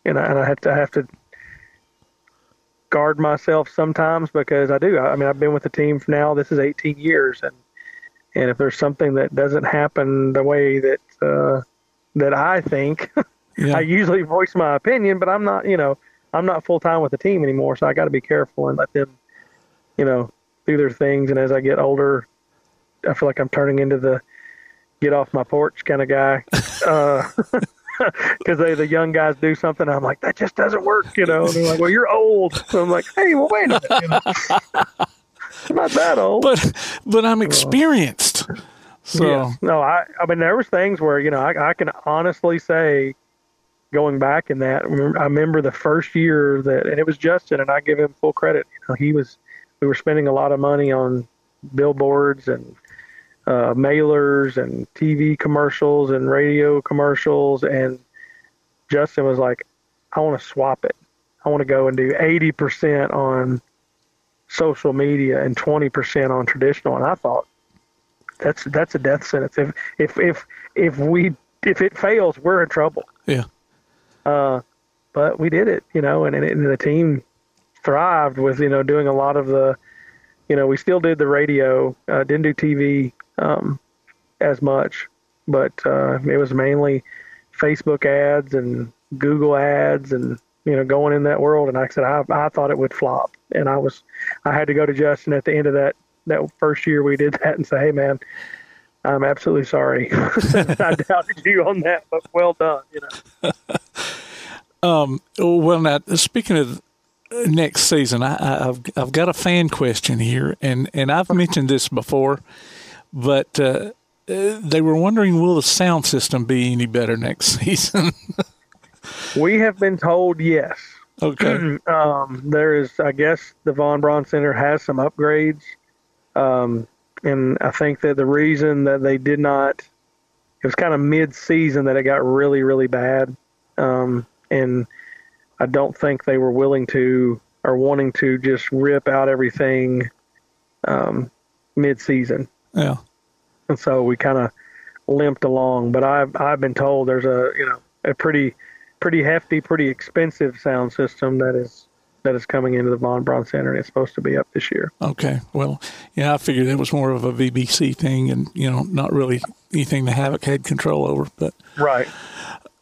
and I, and I have to I have to guard myself sometimes because I do. I, I mean, I've been with the team for now. This is 18 years, and and if there's something that doesn't happen the way that uh, that I think, Yeah. I usually voice my opinion, but I'm not. You know, I'm not full time with the team anymore, so I got to be careful and let them, you know, do their things. And as I get older, I feel like I'm turning into the get off my porch kind of guy. Uh, because they the young guys do something. I'm like, that just doesn't work, you know. And they're like, well, you're old. So I'm like, hey, well, wait a minute. You know? I'm not that old. but but I'm experienced. So Yeah. No, I I mean there was things where you know I, I can honestly say, going back in that, I remember- I remember the first year that, and it was Justin, and I give him full credit. You know, he was we were spending a lot of money on billboards and uh, mailers and TV commercials and radio commercials, and Justin was like, I want to swap it. I want to go and do 80% on social media and 20% on traditional. And I thought, that's that's a death sentence. If if if if we if it fails, we're in trouble. yeah, Uh, but we did it, you know, and, and the team thrived with you know doing a lot of the, you know, we still did the radio, uh, didn't do TV um, as much, but uh, it was mainly Facebook ads and Google ads and you know going in that world. And I said, I I thought it would flop, and I was I had to go to Justin at the end of that that first year we did that and say, hey man. I'm absolutely sorry. I doubted you on that, but well done. You know. Um, well, now speaking of next season, I, I've I've got a fan question here, and and I've mentioned this before, but uh, they were wondering, will the sound system be any better next season? We have been told yes. okay, Um, there is, I guess, the Von Braun Center has some upgrades, um, and I think that the reason that they did not, it was kind of mid-season that it got really, really bad, um, and I don't think they were willing to or wanting to just rip out everything um, mid-season. Yeah, and so we kind of limped along. But I've I've been told there's a you know a pretty pretty hefty, pretty expensive sound system that is that is coming into the Von Braun Center, and it's supposed to be up this year. Okay, well, yeah, I figured it was more of a VBC thing, and you know, not really anything the Havoc had control over, but right.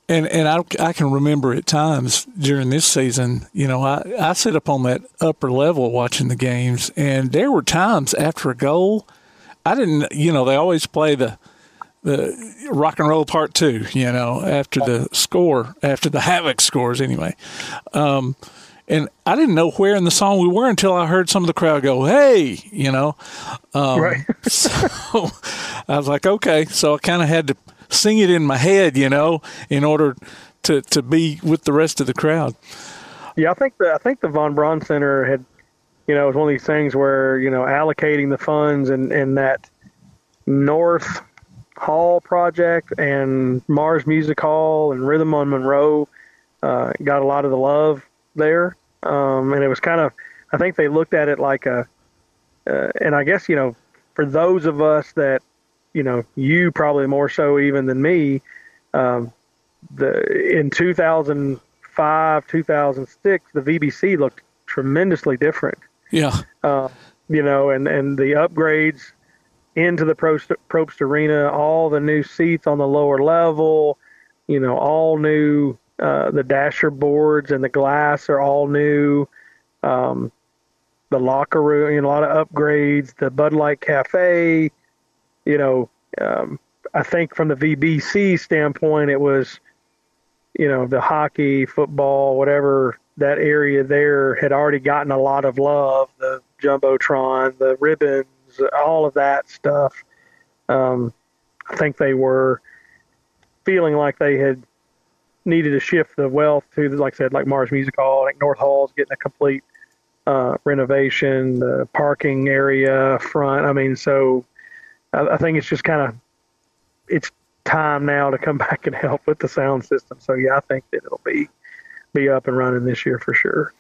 And and I, I can remember at times during this season, you know, I, I sit up on that upper level watching the games, and there were times after a goal, I didn't, you know, they always play the the rock and roll part two, you know, after the score, after the Havoc scores anyway. Um, and I didn't know where in the song we were until I heard some of the crowd go, "Hey," you know. Um, right. so I was like, okay. So I kind of had to sing it in my head, you know, in order to to be with the rest of the crowd. Yeah, I think the I think the Von Braun Center had, you know, it was one of these things where you know allocating the funds and and that North Hall project and Mars Music Hall and Rhythm on Monroe uh, got a lot of the love there, um, and it was kind of I think they looked at it like a, uh, and I guess you know for those of us that you know you probably more so even than me, um, the in 2005 2006 the VBC looked tremendously different. Yeah. Uh, you know, and and the upgrades into the Propst, Propst Arena, all the new seats on the lower level, you know, all new. Uh, the dasher boards and the glass are all new. Um, the locker room, you know, a lot of upgrades. The Bud Light Cafe, you know, um, I think from the VBC standpoint, it was, you know, the hockey, football, whatever that area there had already gotten a lot of love. The jumbotron, the ribbons, all of that stuff. Um, I think they were feeling like they had needed to shift the wealth to, like I said, like Mars Music Hall. like North Hall's getting a complete uh, renovation, the parking area front. I mean, so I, I think it's just kind of it's time now to come back and help with the sound system. So yeah, I think that it'll be be up and running this year for sure.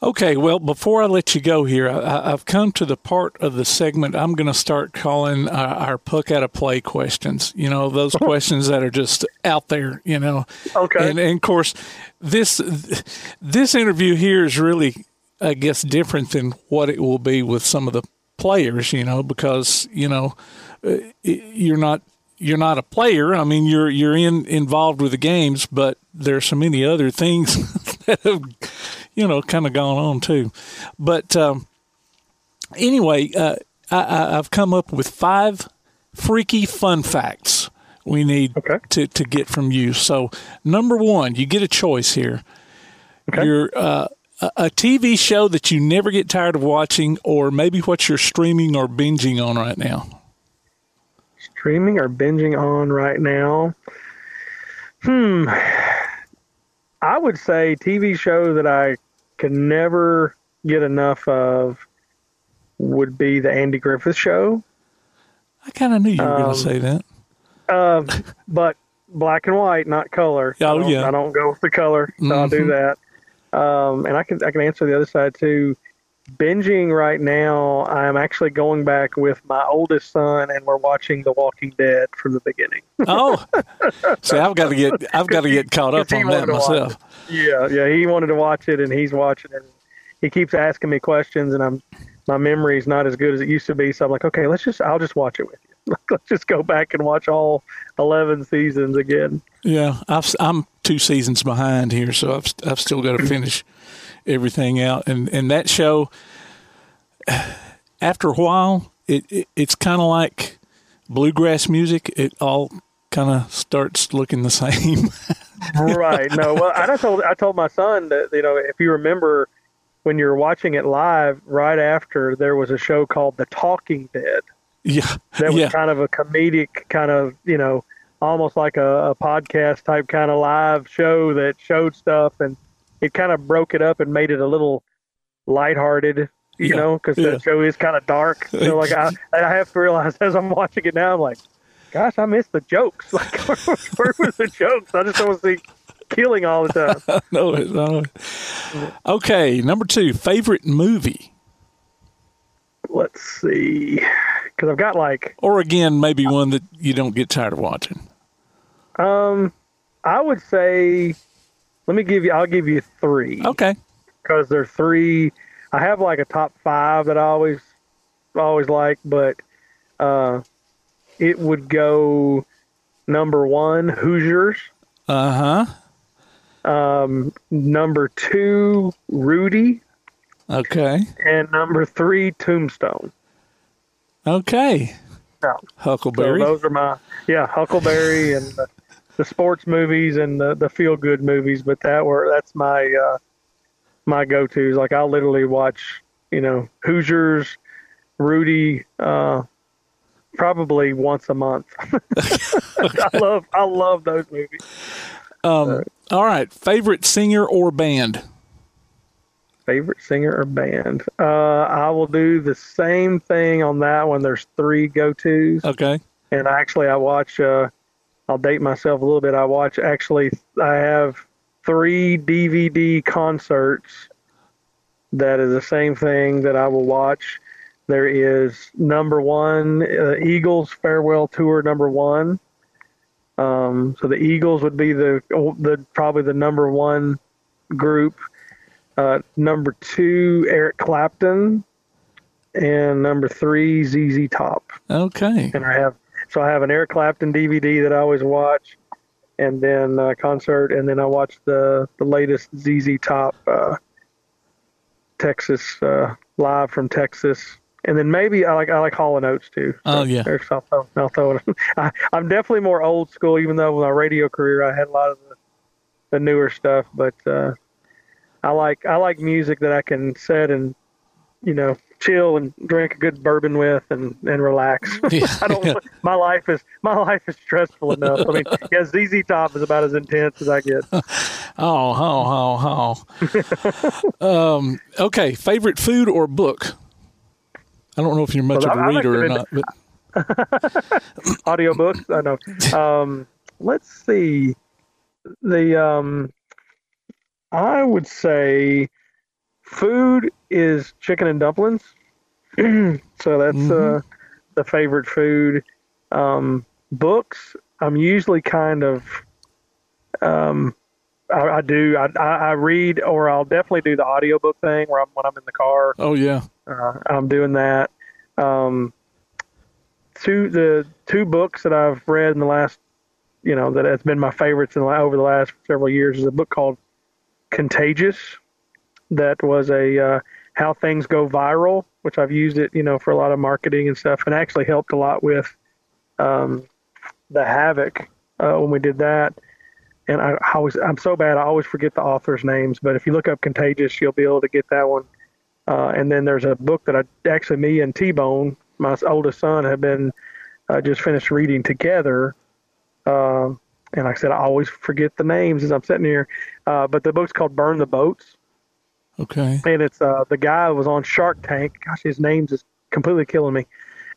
Okay, well, before I let you go here, I, have come to the part of the segment I'm going to start calling our, our puck out of play questions. You know, those questions that are just out there. You know, okay. And, and of course, this this interview here is really, I guess, different than what it will be with some of the players. You know, because you know, uh, you're not you're not a player. I mean, you're you're in involved with the games, but there's so many other things that have you know, kind of gone on too. But um, anyway, uh, I, have come up with five freaky fun facts we need okay. to, to get from you. So, number one, you get a choice here. Okay. You're uh, a TV show that you never get tired of watching, or maybe what you're streaming or binging on right now. Streaming or binging on right now? Hmm. I would say TV show that I can never get enough of would be the Andy Griffith Show. I kind of knew you were um, going to say that. Uh, but black and white, not color. Oh I yeah. I don't go with the color, so mm-hmm. I'll do that. Um, and I can I can answer the other side too. Binging right now, I'm actually going back with my oldest son, and we're watching The Walking Dead from the beginning. oh, see, I've got to get I've got to get caught up on that myself. Yeah, yeah, he wanted to watch it, and he's watching it. He keeps asking me questions, and I'm my memory's not as good as it used to be. So I'm like, okay, let's just I'll just watch it with you. let's just go back and watch all eleven seasons again. Yeah, i am two seasons behind here, so I've I've still got to finish everything out, and and that show. After a while, it, it it's kind of like bluegrass music. It all kind of starts looking the same. right. No. Well, I told I told my son that you know if you remember when you're watching it live, right after there was a show called The Talking Dead. Yeah. That was yeah. kind of a comedic kind of you know almost like a, a podcast type kind of live show that showed stuff and it kind of broke it up and made it a little lighthearted you yeah. know because yeah. the show is kind of dark so like I, I have to realize as i'm watching it now i'm like gosh, I missed the jokes. Like, where, were the jokes? I just don't see killing all the time. no, no. Okay, number two, favorite movie. Let's see, because I've got like, or again, maybe one that you don't get tired of watching. Um, I would say, let me give you. I'll give you three. Okay. Because they're three. I have like a top five that I always always like, but uh, it would go number one Hoosiers. Uh huh. Um, number two Rudy. Okay. And number three Tombstone. Okay. Yeah. Huckleberry. So those are my yeah Huckleberry and the, the sports movies and the, the feel good movies. But that were that's my uh, my go tos. Like I'll literally watch you know Hoosiers, Rudy, uh, probably once a month. I love I love those movies. Um, all right, favorite singer or band? Favorite singer or band? Uh, I will do the same thing on that one. There's three go tos. Okay. And actually, I watch. Uh, I'll date myself a little bit. I watch. Actually, I have three DVD concerts. That is the same thing that I will watch. There is number one uh, Eagles farewell tour number one. Um, so the Eagles would be the the probably the number one group. Uh, number two, Eric Clapton, and number three, ZZ Top. Okay. And I have so I have an Eric Clapton DVD that I always watch, and then uh, concert, and then I watch the the latest ZZ Top uh, Texas uh, live from Texas. And then maybe I like I like Hall and Oates too. Oh yeah, There's I'll throw, I'll throw. I, I'm definitely more old school, even though with my radio career I had a lot of the, the newer stuff. But uh, I like I like music that I can set and you know chill and drink a good bourbon with and and relax. I don't. My life is my life is stressful enough. I mean, yeah, ZZ Top is about as intense as I get. Oh, oh, oh, oh. um, okay, favorite food or book? I don't know if you're much Well, of a I- I reader or not, but audiobooks. I know. Um, let's see. The um, I would say food is chicken and dumplings. so that's uh, the favorite food. Um, books. I'm usually kind of. Um, I, I do. I, I, I read, or I'll definitely do the audiobook thing where I'm when I'm in the car. oh yeah, Uh, I'm doing that. Um, two the two books that I've read in the last, you know, that has been my favorites in the, over the last several years is a book called Contagious. That was a uh, how things go viral, which I've used it, you know, for a lot of marketing and stuff, and actually helped a lot with um, the Havoc uh, when we did that. And I, I always, I'm so bad, I always forget the authors' names. But if you look up Contagious, you'll be able to get that one. Uh, and then there's a book that I actually, me and T Bone, my oldest son, have been uh, just finished reading together. Um, and like I said, I always forget the names as I'm sitting here. Uh, but the book's called Burn the Boats. Okay, And it's uh, the guy was on Shark Tank. Gosh, his name's just completely killing me.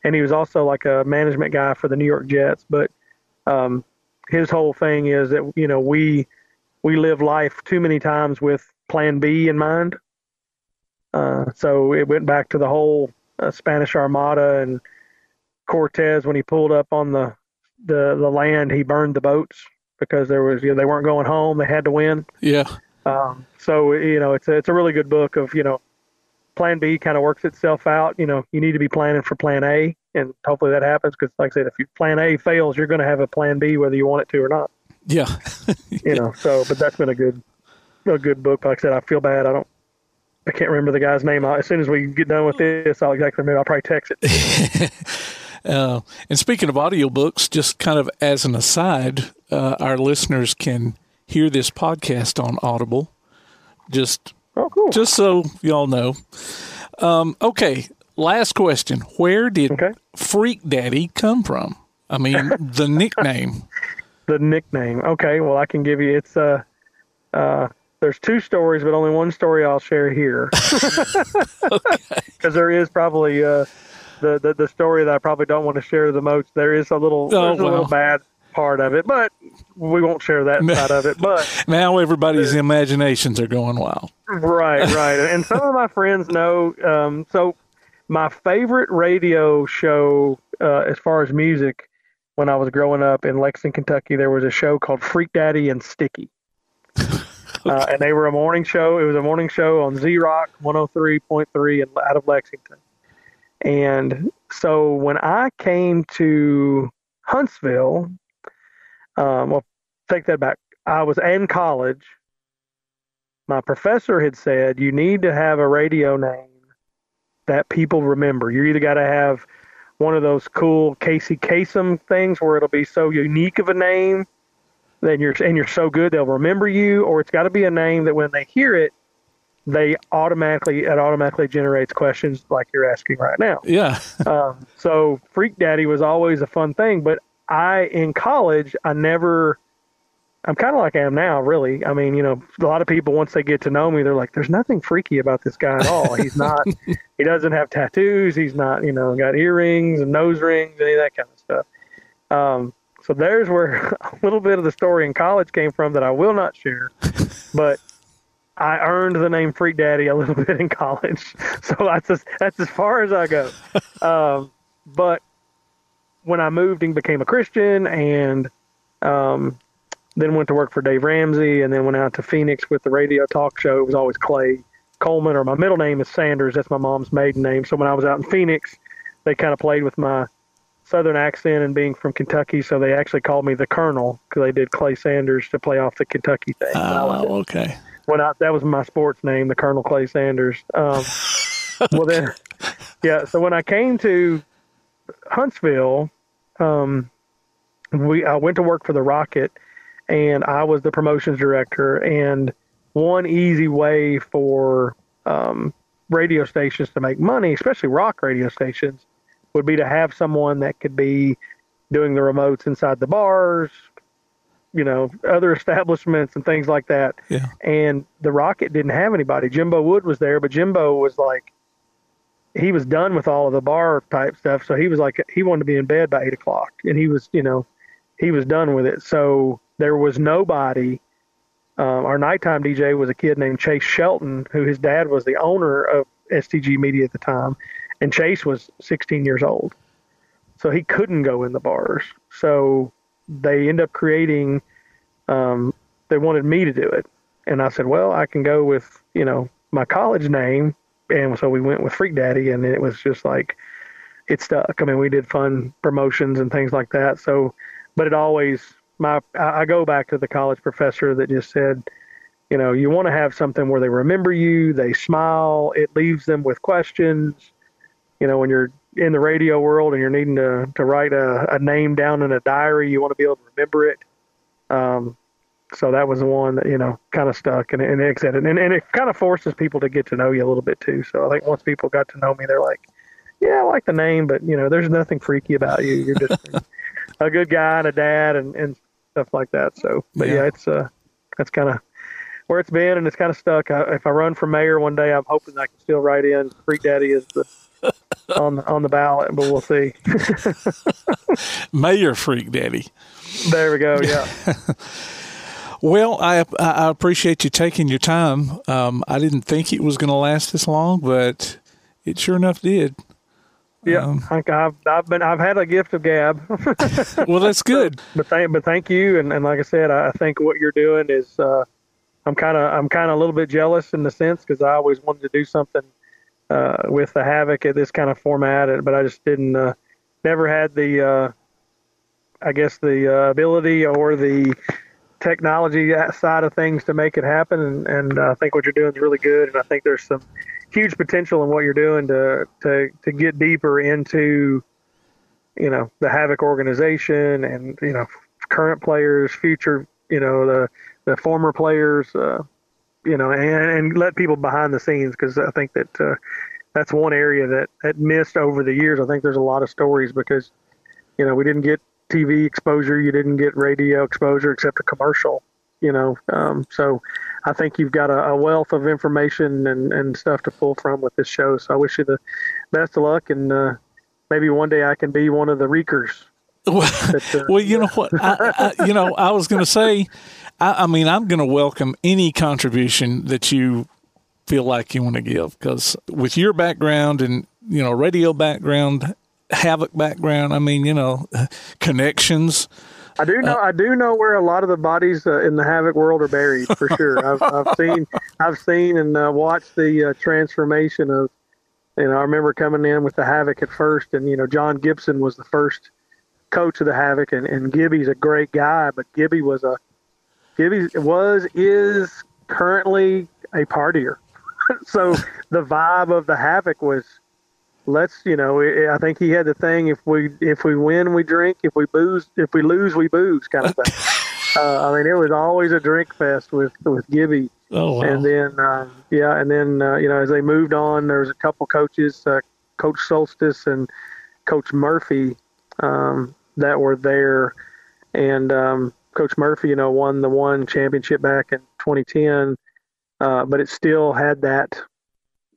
And he was also like a management guy for the New York Jets. But um, his whole thing is that you know we we live life too many times with Plan B in mind. Uh, so it went back to the whole uh, Spanish Armada and Cortez when he pulled up on the, the the land, he burned the boats because there was you know they weren't going home, they had to win. yeah, Um, so you know, it's a, it's a really good book of you know, Plan B kind of works itself out. You know, you need to be planning for Plan A, and hopefully that happens because, like I said, if your Plan A fails, you're going to have a Plan B whether you want it to or not. yeah. You know, so but that's been a good a good book. Like I said, I feel bad. I don't. I can't remember the guy's name. I, as soon as we get done with this, I'll exactly remember. I'll probably text it. Uh, and speaking of audiobooks, just kind of as an aside, uh, our listeners can hear this podcast on Audible. Just, oh, cool. just so y'all know. Um, okay, last question: Where did Freak Daddy come from? I mean, the nickname. the nickname. Okay, well, I can give you. It's uh, uh, there's two stories, but only one story I'll share here. Because there is probably uh, the, the the story that I probably don't want to share the most. There is a little, Oh, there's a little bad part of it, but we won't share that side of it. But Now everybody's imaginations are going wild. right, right. And some of my friends know. Um, so my favorite radio show, uh, as far as music, when I was growing up in Lexington, Kentucky, there was a show called Freak Daddy and Sticky. uh, and they were a morning show. It was a morning show on Z Rock 103.3 and out of Lexington. And so when I came to Huntsville, um, well, take that back. I was in college. My professor had said you need to have a radio name that people remember. You either got to have one of those cool Casey Kasem things where it'll be so unique of a name that you're and you're so good they'll remember you, or it's got to be a name that when they hear it, they automatically it automatically generates questions like you're asking right now. Yeah. um, so Freak Daddy was always a fun thing, but I in college I never. I'm kind of like I am now, really. I mean, you know, a lot of people once they get to know me, they're like, "There's nothing freaky about this guy at all. He's not. he doesn't have tattoos. He's not, you know, got earrings and nose rings, any of that kind of stuff." Um, so there's where a little bit of the story in college came from that I will not share, but I earned the name Freak Daddy a little bit in college. So that's as, that's as far as I go. Um, but when I moved and became a Christian and um, then went to work for Dave Ramsey and then went out to Phoenix with the radio talk show, it was always Clay Coleman or my middle name is Sanders. That's my mom's maiden name. So when I was out in Phoenix, they kind of played with my southern accent and being from Kentucky, so they actually called me the Colonel because they did Clay Sanders to play off the Kentucky thing. Oh, okay. When I, that was my sports name, the Colonel Clay Sanders. Um, Well, then, yeah. So when I came to Huntsville, um, we I went to work for the Rocket, and I was the promotions director. And one easy way for um, radio stations to make money, especially rock radio stations, would be to have someone that could be doing the remotes inside the bars, you know, other establishments and things like that. Yeah. And the Rocket didn't have anybody. Jimbo Wood was there, but Jimbo was like, he was done with all of the bar type stuff. So he was like, he wanted to be in bed by eight o'clock, and he was, you know, he was done with it. So there was nobody. Um, our nighttime DJ was a kid named Chase Shelton, who his dad was the owner of STG Media at the time, and Chase was 16 years old, so he couldn't go in the bars. So they end up creating. Um, they wanted me to do it, and I said, "Well, I can go with you know my college name," and so we went with Freak Daddy, and it was just like it stuck. I mean, we did fun promotions and things like that. So, but it always my I go back to the college professor that just said, you know, you want to have something where they remember you, they smile, it leaves them with questions. You know, when you're in the radio world and you're needing to to write a, a name down in a diary, you want to be able to remember it. Um, so that was the one that you know kind of stuck, and and like and and it kind of forces people to get to know you a little bit too. So I think once people got to know me, they're like, yeah, I like the name, but you know, there's nothing freaky about you. You're just a good guy and a dad and and stuff like that. So, but yeah, Yeah. it's uh, that's kind of where it's been, and it's kind of stuck. I, if I run for mayor one day, I'm hoping I can still write in Freak Daddy is the on on the ballot, but we'll see. Mayor Freak Daddy. there we go. Yeah. Well, I I appreciate you taking your time. Um, I didn't think it was going to last this long, but it sure enough did. Yeah, I, I've I've been I've had a gift of gab. Well, that's good. but thank but thank you, and, and like I said, I I think what you're doing is uh, I'm kind of I'm kind of a little bit jealous in the sense because I always wanted to do something uh, with the Havoc at this kind of format, but I just didn't uh, never had the uh, I guess the uh, ability or the technology side of things to make it happen, and, and I think what you're doing is really good, and I think there's some huge potential in what you're doing to to to get deeper into you know the Havoc organization and you know current players, future you know the the former players, uh, you know, and, and let people behind the scenes because I think that uh, that's one area that that missed over the years. I think there's a lot of stories because you know we didn't get TV exposure, you didn't get radio exposure except a commercial, you know. Um, so I think you've got a, a wealth of information and, and stuff to pull from with this show. So I wish you the best of luck and uh, maybe one day I can be one of the reekers. Well, that, uh, well, you know what? I, I, you know, I was going to say, I, I mean, I'm going to welcome any contribution that you feel like you want to give because with your background and you know radio background, Havoc background. I mean, you know, connections. I do know. Uh, I do know where a lot of the bodies uh, in the Havoc world are buried for sure. I've, I've seen, I've seen and uh, watched the uh, transformation of. You know, I remember coming in with the Havoc at first, and you know, John Gibson was the first coach of the Havoc, and, and Gibby's a great guy, but Gibby was a Gibby was is currently a partier. so the vibe of the Havoc was let's you know I think he had the thing if we if we win we drink if we booze if we lose we booze kind of thing. uh, I mean it was always a drink fest with with Gibby. Oh, wow. And then uh, yeah, and then uh, you know as they moved on, there was a couple coaches, uh, Coach Solstice and Coach Murphy, um, that were there, and um, Coach Murphy, you know, won the one championship back in 2010, uh, but it still had that.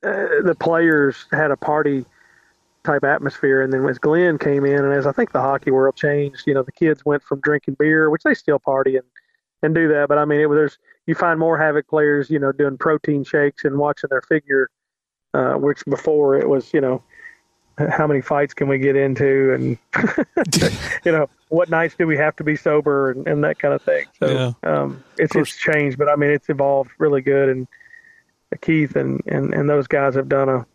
Uh, the players had a party type atmosphere, and then as Glenn came in, and as I think the hockey world changed, you know, the kids went from drinking beer, which they still party and and do that, but I mean, it was there's you find more havoc players, you know, doing protein shakes and watching their figure, uh, which before it was, you know, how many fights can we get into? And you know what nights do we have to be sober and, and that kind of thing. So Yeah. um, it's it's changed but i mean it's evolved really good. And keith and and, and those guys have done a, a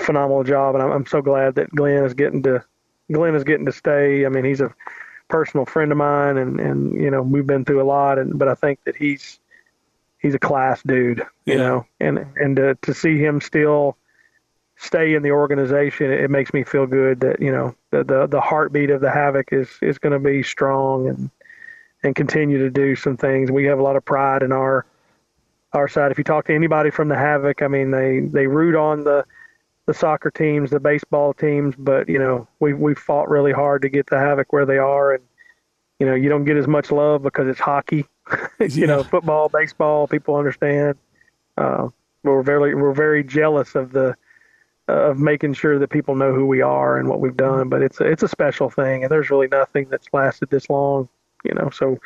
phenomenal job and I'm, I'm so glad that glenn is getting to glenn is getting to stay i mean he's a personal friend of mine and and you know we've been through a lot and but i think that he's he's a class dude you Yeah. know and and to, to see him still stay in the organization, it makes me feel good that you know the the, the heartbeat of the Havoc is is going to be strong and and continue to do some things. We have a lot of pride in our our side. If you talk to anybody from the Havoc, I mean they they root on the the soccer teams, the baseball teams, but you know we we fought really hard to get the Havoc where they are, and you know you don't get as much love because it's hockey. you know, football, baseball, people understand. Uh, we're very we're very jealous of the of making sure that people know who we are and what we've done. But it's a, it's a special thing, and there's really nothing that's lasted this long, you know. So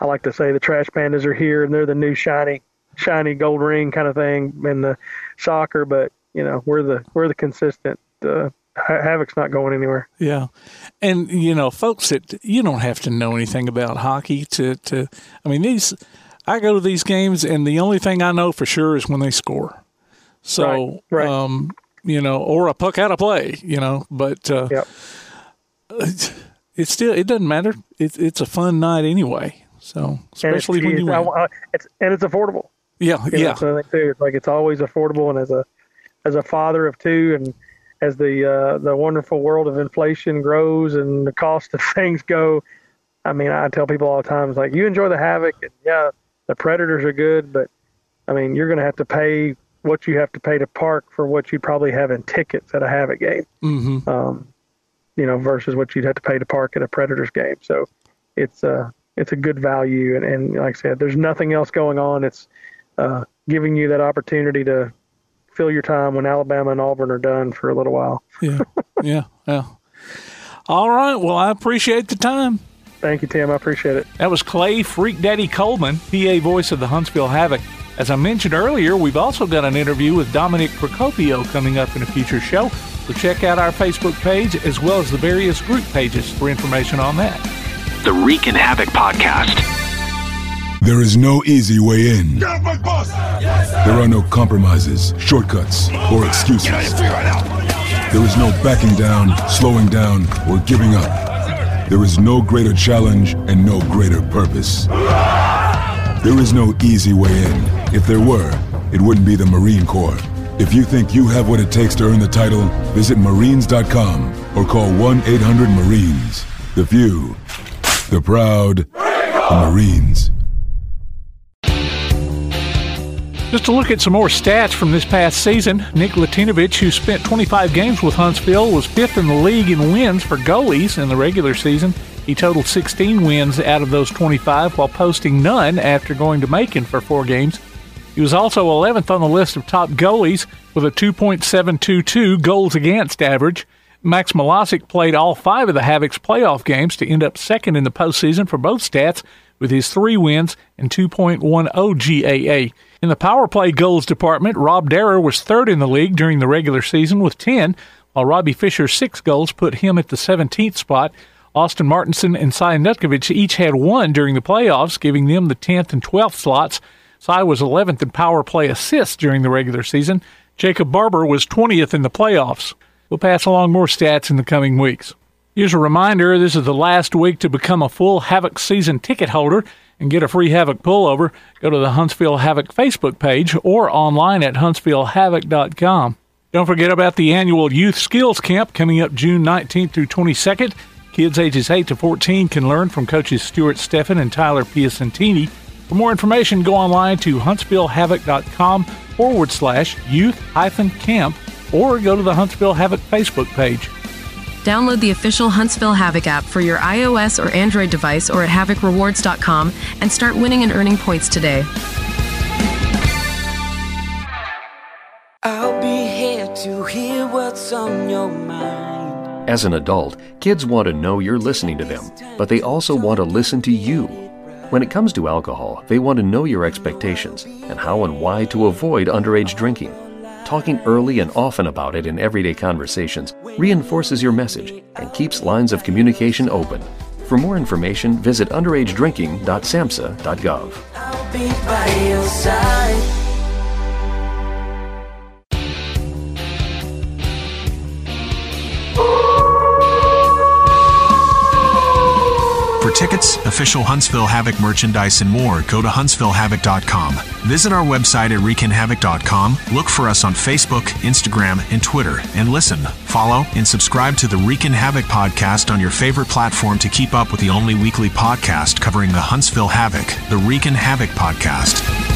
I like to say the Trash Pandas are here, and they're the new shiny shiny gold ring kind of thing in the soccer. But you know, we're the we're the consistent. Uh, Havoc's not going anywhere. Yeah, and you know, folks that you don't have to know anything about hockey to to. I mean, these. I go to these games, and the only thing I know for sure is when they score. So, Right, right. um, you know, or a puck out of play, you know. But uh, Yep. it's, it's still it doesn't matter. It's it's a fun night anyway. So, especially when you I- win. I- it's and it's affordable. Yeah, You know, yeah, that's another too. It's like it's always affordable, and as a as a father of two, and as the uh, the wonderful world of inflation grows and the cost of things go, I mean, I tell people all the time, it's like you enjoy the havoc, and yeah, the predators are good, but I mean, you're going to have to pay what you have to pay to park for what you probably have in tickets at a havoc game, hmm um, you know, versus what you'd have to pay to park at a predators game. So it's uh it's a good value, and, and like I said, there's nothing else going on. It's uh, giving you that opportunity to fill your time when Alabama and Auburn are done for a little while. yeah, yeah, yeah. All right. Well, I appreciate the time. Thank you, Tim. I appreciate it. That was Clay Freak Daddy Coleman, PA voice of the Huntsville Havoc. As I mentioned earlier, we've also got an interview with Dominic Procopio coming up in a future show. So check out our Facebook page as well as the various group pages for information on that. The Reekin' Havoc Podcast. There is no easy way in. Get off my bus! There are no compromises, shortcuts, or excuses. There is no backing down, slowing down, or giving up. There is no greater challenge and no greater purpose. There is no easy way in. If there were, it wouldn't be the Marine Corps. If you think you have what it takes to earn the title, visit Marines.com or call 1 800 Marines. The few, the proud, the Marines. Just to look at some more stats from this past season, Nick Latinovich, who spent 25 games with Huntsville, was fifth in the league in wins for goalies in the regular season. He totaled 16 wins out of those 25 while posting none after going to Macon for four games. He was also 11th on the list of top goalies with a 2.722 goals against average. Max Malosic played all five of the Havoc's playoff games to end up second in the postseason for both stats with his three wins and 2.10 GAA. In the power play goals department, Rob Darrer was third in the league during the regular season with 10, while Robbie Fisher's six goals put him at the 17th spot. Austin Martinson and Cy Nutkovich each had one during the playoffs, giving them the 10th and 12th slots. Cy was 11th in power play assists during the regular season. Jacob Barber was 20th in the playoffs. We'll pass along more stats in the coming weeks. Here's a reminder this is the last week to become a full Havoc season ticket holder and get a free Havoc pullover. Go to the Huntsville Havoc Facebook page or online at huntsvillehavoc.com. Don't forget about the annual Youth Skills Camp coming up June 19th through 22nd. Kids ages 8 to 14 can learn from coaches Stuart Steffen and Tyler Piacentini. For more information, go online to huntsvillehavoc.com forward slash youth hyphen camp or go to the Huntsville Havoc Facebook page. Download the official Huntsville Havoc app for your iOS or Android device or at havocrewards.com and start winning and earning points today. I'll be here to hear what's on your mind. As an adult, kids want to know you're listening to them, but they also want to listen to you. When it comes to alcohol, they want to know your expectations and how and why to avoid underage drinking. Talking early and often about it in everyday conversations reinforces your message and keeps lines of communication open. For more information, visit underagedrinking.samhsa.gov. tickets, official Huntsville Havoc merchandise, and more, go to huntsvillehavoc.com. Visit our website at wreakinhavoc.com, look for us on Facebook, Instagram, and Twitter, and listen, follow, and subscribe to the Reekin' Havoc podcast on your favorite platform to keep up with the only weekly podcast covering the Huntsville Havoc, the Reekin' Havoc podcast.